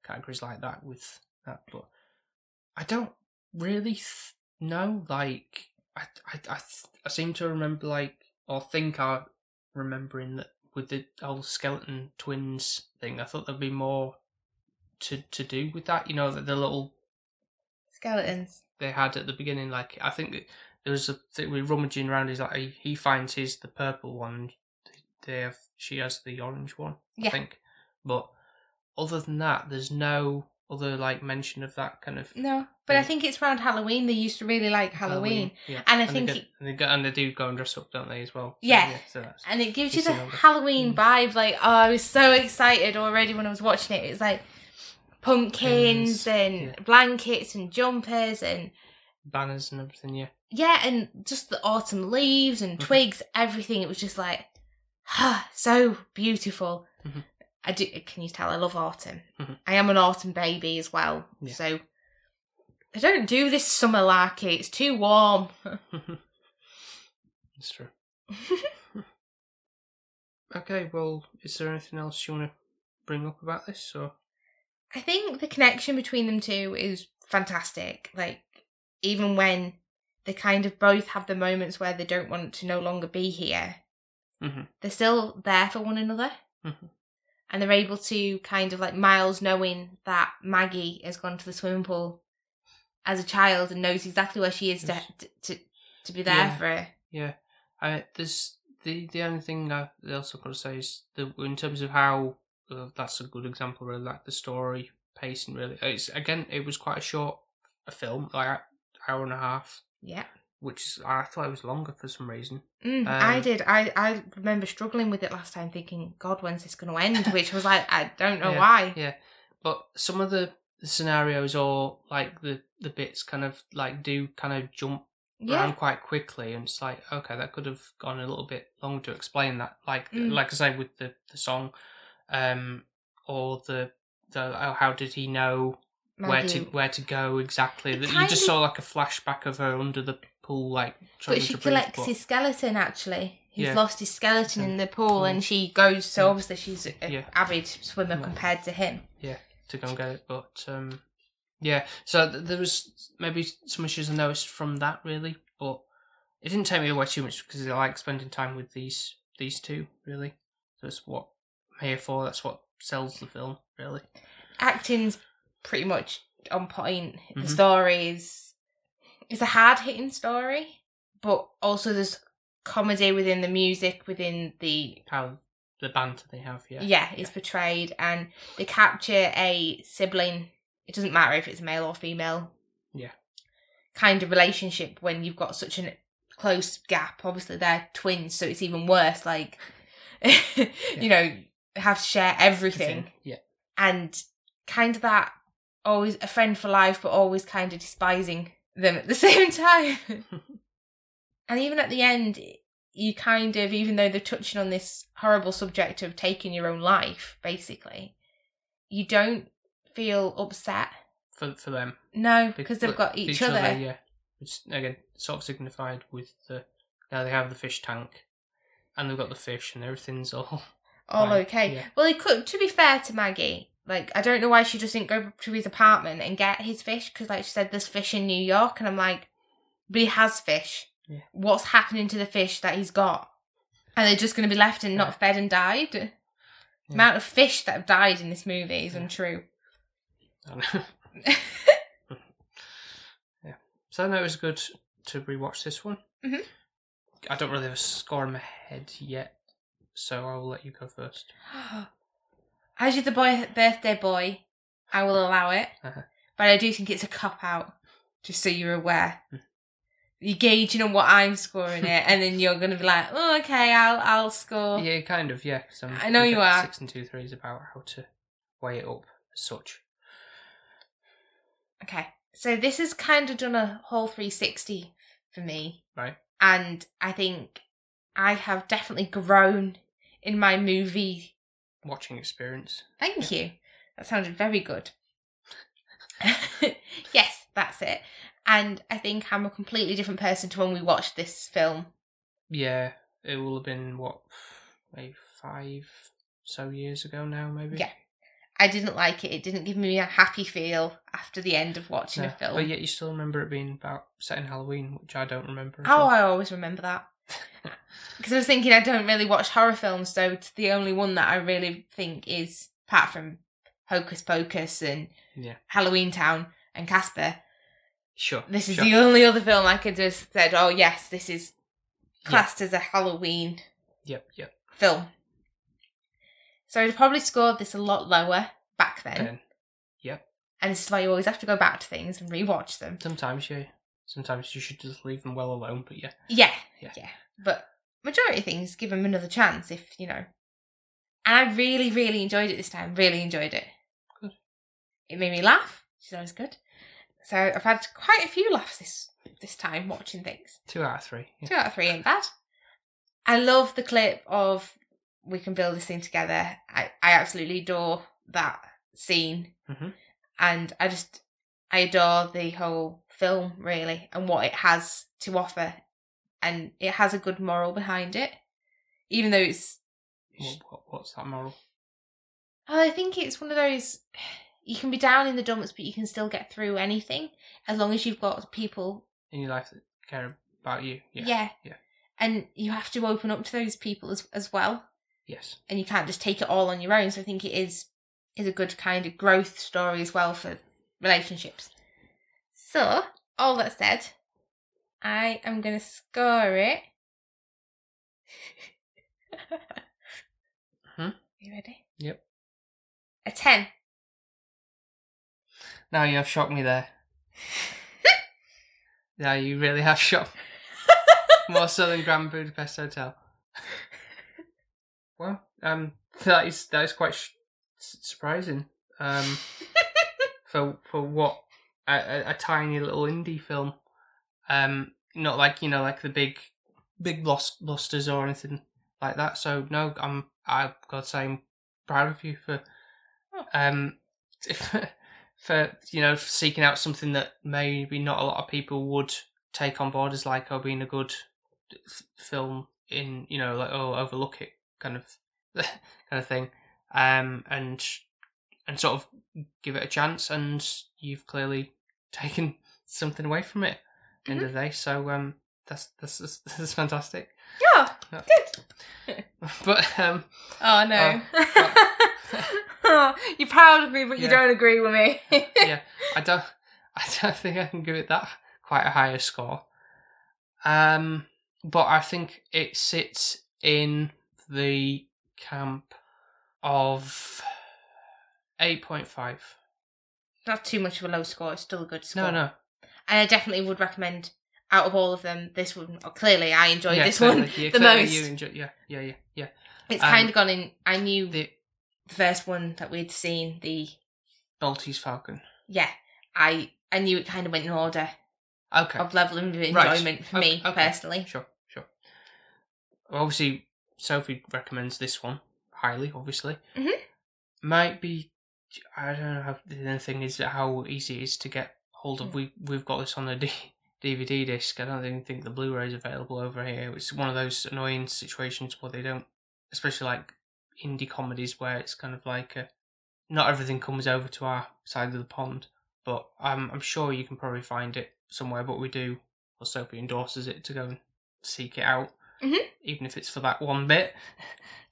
categories like that with that, but I don't really th- know. Like I, I, I, th- I seem to remember like or think I remembering that with the whole skeleton twins thing. I thought there'd be more to to do with that. You know, the, the little skeletons. they had at the beginning. Like I think there was a thing with rummaging around. Is like he, he finds his the purple one. They have she has the orange one. Yeah. I think. But other than that, there's no other like mention of that kind of No, but I Mm. think it's around Halloween. They used to really like Halloween. Yeah, And I they think get- it- and they go, and they do go and dress up, don't they, as well? So, Yeah. so and it gives you the Halloween Mm. vibe. Like, oh, I was so excited already when I was watching it. It's like pumpkins and yeah. blankets and jumpers and banners and everything. Yeah, yeah, and just the autumn leaves and Mhm. twigs, everything. It was just like, ah, so beautiful. Mhm. I do. Can you tell I love autumn? Mhm. I am an autumn baby as well. Yeah. So I don't do this summer larky. It's too warm. it's true. Okay, well, is there anything else you want to bring up about this? Or I think the connection between them two is fantastic. Like, even when they kind of both have the moments where they don't want to no longer be here, Mhm. they're still there for one another. Mhm. And they're able to kind of like Miles knowing that Maggie has gone to the swimming pool as a child and knows exactly where she is to, to, to, be there Yeah. for her. yeah, I there's the the only thing I also got to say is the in terms of how uh, that's a good example, really, like the story pacing. Really, it's again, it was quite a short a film, like hour and a half, Yeah. which is, I thought it was longer for some reason. Mm, I Um, did. I, I remember struggling with it last time, thinking, God, when's this going to end? Which was like, I don't know Yeah, why. Yeah, but some of the scenarios or like the the bits kind of like do kind of jump Yeah. around quite quickly, and it's like okay, that could have gone a little bit longer to explain that. Like Mm. like I say with the the song, um, or the the oh, how did he know where to where to go exactly? That you just of- saw like a flashback of her under the pool, like trying But she to breathe. collects but- his skeleton actually. He's Yeah. lost his skeleton in the pool mm. and she goes, so Yeah. obviously she's an Yeah. avid swimmer Yeah. compared to him. To go and get it. But um, yeah, so th- there was maybe some issues I noticed from that really, but it didn't take me away too much because I like spending time with these these two really. So it's what I'm here for. That's what sells the film, really. Acting's pretty much on point. The Mhm. story is it's a hard hitting story, but also there's comedy within the music, within the How the banter they have, yeah. yeah, it's portrayed, and they capture a sibling. It doesn't matter if it's male or female. Yeah. Kind of relationship when you've got such a close gap. Obviously, they're twins, so it's even worse. Like, you know, have to share everything, Yeah. and kind of that always a friend for life, but always kind of despising them at the same time. and even at the end, you kind of, even though they're touching on this horrible subject of taking your own life, basically, you don't feel upset. For for them. No, because they've got each, other. Yeah. Which again sort of signified with the now they have the fish tank and they've got the fish and everything's all All okay. yeah. Well, he could. To be fair to Maggie, like I don't know why she just didn't go to his apartment and get his fish because, like she said, there's fish in New York, and I'm like, but he has fish. Yeah. What's happening to the fish that he's got? Are they just going to be left and not fed and died? The amount of fish that have died in this movie is untrue. yeah. So I know it was good to rewatch this one. Mhm. I don't really have a score in my head yet, so I will let you go first. As you're the boy birthday boy, I will allow it. Uh-huh. But I do think it's a cop out, just so you're aware. You're gauging on what I'm scoring it, and then you're gonna be like, "Oh, okay, I'll I'll score." Yeah, kind of. Yeah, 'cause I'm- I know you are. Six and two threes about how to weigh it up as such. Okay, so this has kind of done a whole 360 for me, Right. and I think I have definitely grown in my movie. Watching experience. Thank you. That sounded very good. yes, that's it. And I think I'm a completely different person to when we watched this film. Yeah, it will have been what, maybe five so years ago now, maybe. Yeah. I didn't like it. It didn't give me a happy feel after the end of watching No, a film. But yet you still remember it being about set in Halloween, which I don't remember. Oh, all. I always remember that. Because I was thinking I don't really watch horror films, so it's the only one that I really think is, apart from Hocus Pocus and Yeah. Halloween Town and Casper, Sure. this is sure. the only other film I could just said, oh yes, this is classed as a Halloween Yep, yep. film. So I'd probably scored this a lot lower back then. Ten. Yep. And this is why you always have to go back to things and rewatch them. Sometimes, you, Sometimes you should just leave them well alone, but yeah. Yeah, Yeah. yeah. But majority of things, give them another chance if you know. And I really, really enjoyed it this time. Really enjoyed it. Good. It made me laugh, which is always good. So I've had quite a few laughs this this time watching things. Two out of three. Yeah. Two out of three ain't bad. I love the clip of we can build this thing together. I, I absolutely adore that scene. Mhm. And I just I adore the whole film really and what it has to offer. And it has a good moral behind it. Even though it's What, what, what's that moral? Oh, I think it's one of those you can be down in the dumps but you can still get through anything as long as you've got people In your life that care about you? Yeah. yeah. Yeah. And you have to open up to those people as as well. Yes. and you can't just take it all on your own. So I think it is is a good kind of growth story as well for relationships. So all that said, I am going to score it. Mhm. You ready? Yep. A ten. Now you have shocked me there. yeah, you really have shocked. More so than Grand Budapest Hotel. well, um, that is that is quite sh- surprising. Um, for for what a, a, a tiny little indie film. Um, not like you know like the big big blockbusters or anything like that. So no, I'm I've got to say I'm proud of you for Oh. um for you know seeking out something that maybe not a lot of people would take on board as like oh being a good f- film in you know like oh overlook it kind of kind of thing um and and sort of give it a chance and you've clearly taken something away from it end of the day so um that's that's that's, that's fantastic Yeah, Yeah. good. but um, Oh no. You're proud of me, but you don't agree with me. yeah, I don't, I don't think I can give it that quite a higher score. Um, but I think it sits in the camp of eight point five. Not too much of a low score. It's still a good score. No, no, And I definitely would recommend. Out of all of them, this one clearly I enjoyed yeah, this clearly, one yeah, the most. You enjoy, yeah, yeah, yeah, yeah. It's Um, kind of gone in. I knew the first one that we'd seen. The Maltese Falcon. yeah, I I knew it kind of went in order Okay, of level of enjoyment Right. for Okay, me okay. personally. Sure, sure. Obviously, Sophie recommends this one highly. Obviously, Mhm. might be. I don't know. How, the thing is how easy it is to get hold of. Mm. We we've got this on a D, DVD disc. I don't even think the Blu-ray is available over here. It's one of those annoying situations where they don't, especially like indie comedies where it's kind of like a, not everything comes over to our side of the pond. But I'm I'm sure you can probably find it somewhere. But we do. or Sophie endorses it to go and seek it out, Mhm. even if it's for that one bit.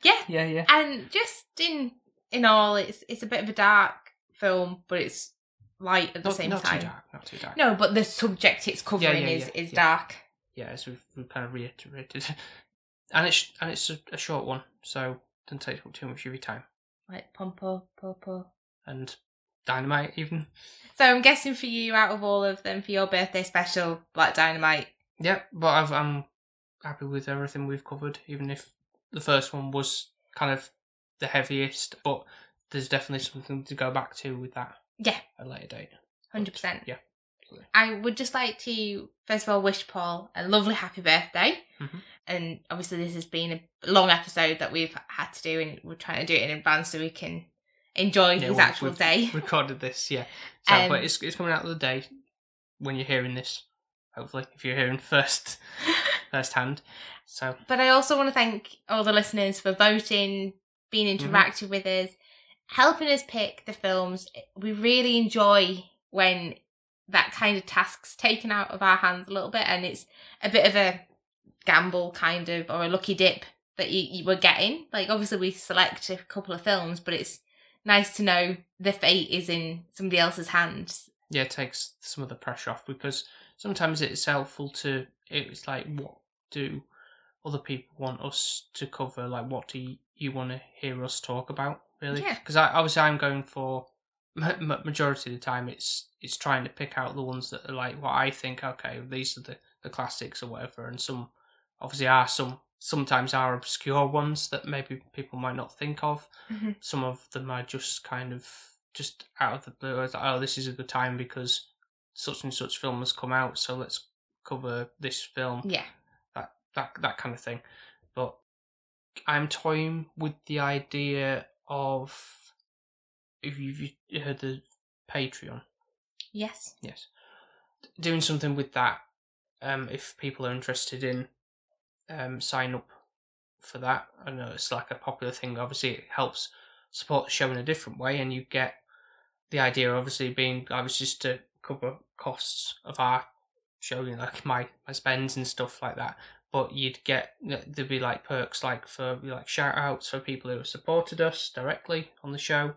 Yeah, Yeah, yeah. and just in in all, it's it's a bit of a dark film, but it's light at the Not, same not time. Not too dark. Not too dark. No, but the subject it's covering yeah, is yeah, is yeah. dark. Yeah, as we've, we've kind of reiterated, and it's and it's a, a short one, so doesn't take up too much of your time. Like pompo popo. And dynamite even. So I'm guessing for you, out of all of them, for your birthday special, Black Dynamite. Yep, but I've, I'm happy with everything we've covered, even if the first one was kind of the heaviest. But there's definitely something to go back to with that Yeah, at a later date. hundred percent. Yeah. absolutely. I would just like to first of all wish Paul a lovely happy birthday. Mhm. And obviously this has been a long episode that we've had to do and we're trying to do it in advance so we can enjoy Yeah, his actual day. Recorded this, yeah. So, Um, but it's it's coming out of the day when you're hearing this. Hopefully, if you're hearing first first hand. So But I also want to thank all the listeners for voting, being Mm-hmm. interactive with us, helping us pick the films. We really enjoy when that kind of task's taken out of our hands a little bit and it's a bit of a gamble kind of or a lucky dip that you, you were getting. Like obviously we select a couple of films, but it's nice to know the fate is in somebody else's hands. yeah, it takes some of the pressure off because sometimes it's helpful to. It's like, what do other people want us to cover? Like, what do you, you want to hear us talk about? Really? Yeah. Because I obviously I'm going for ma- ma- majority of the time. It's it's trying to pick out the ones that are like what I think. Okay, these are the the classics or whatever, and some obviously are some sometimes are obscure ones that maybe people might not think of. Mhm. Some of them are just kind of just out of the blue. Like, oh, this is a good time because such and such film has come out, so let's cover this film. Yeah. That that that kind of thing. But I'm toying with the idea of if you've heard the Patreon. Yes. Yes. Doing something with that, um, if people are interested in um, sign up for that. I know it's like a popular thing. Obviously, it helps support the show in a different way, and you get the idea, obviously, being I was just to cover costs of our show, you know, like my my spends and stuff like that. But you'd get there'd be like perks, like for like shout outs for people who have supported us directly on the show.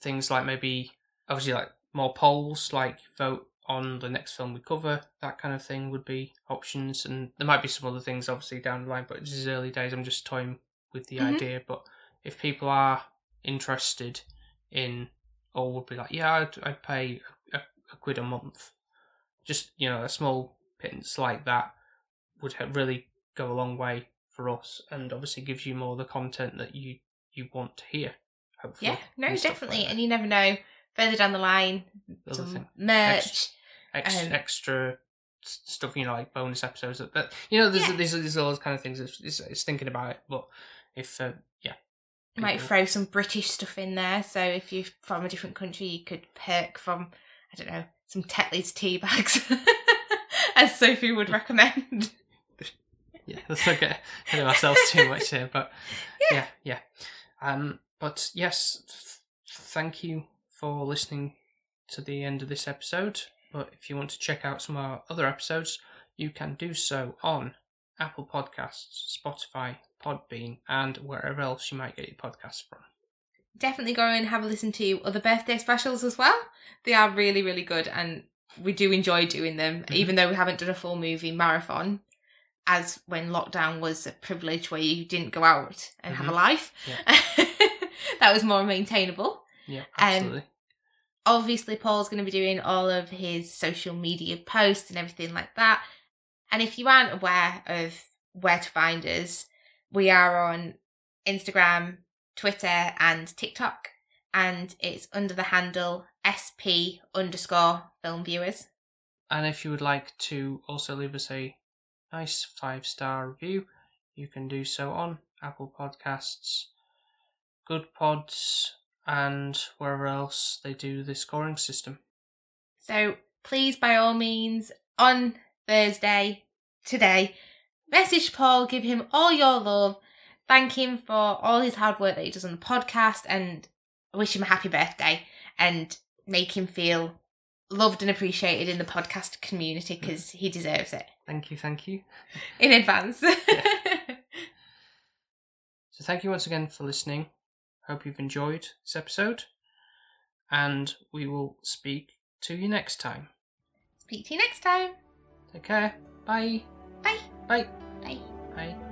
Things like maybe obviously like more polls, like vote on the next film we cover, that kind of thing would be options. And there might be some other things obviously down the line, but this is early days. I'm just toying with the Mhm. idea. But if people are interested in, or would be like, yeah, I'd, I'd pay a, a quid a month, just you know, a small pittance like that would really go a long way for us, and obviously gives you more of the content that you you want to hear. Hopefully, Yeah, no, and stuff like definitely. and you never know further down the line, some merch. Ex- extra stuff, you know, like bonus episodes. That, that you know, there's Yeah. there's, there's all those kind of things. It's, it's, it's thinking about it, but if uh, yeah, might throw some British stuff in there. So if you're from a different country, you could perk from, I don't know, some Tetley's tea bags, as Sophie would recommend. yeah, let's not get ahead of ourselves too much here, but yeah, yeah. Um, but yes, f- thank you for listening to the end of this episode. But if you want to check out some of our other episodes, you can do so on Apple Podcasts, Spotify, Podbean, and wherever else you might get your podcasts from. Definitely go and have a listen to other birthday specials as well. They are really, really good and we do enjoy doing them, Mhm. even though we haven't done a full movie marathon. As when lockdown was a privilege where you didn't go out and have a life, that was more maintainable. Yeah, Um, absolutely. Obviously Paul's going to be doing all of his social media posts and everything like that. And if you aren't aware of where to find us, we are on Instagram, Twitter, and TikTok, and it's under the handle sp underscore film viewers. And if you would like to also leave us a nice five star review, you can do so on Apple Podcasts, Good Pods, and wherever else they do the scoring system. So please, by all means, on Thursday, today, message Paul, give him all your love, thank him for all his hard work that he does on the podcast, and wish him a happy birthday and make him feel loved and appreciated in the podcast community because mm. he deserves it Thank you, thank you. in advance. So thank you once again for listening. Hope you've enjoyed this episode, and we will speak to you next time. Speak to you next time. Take care. Bye. Bye. Bye. Bye. Bye.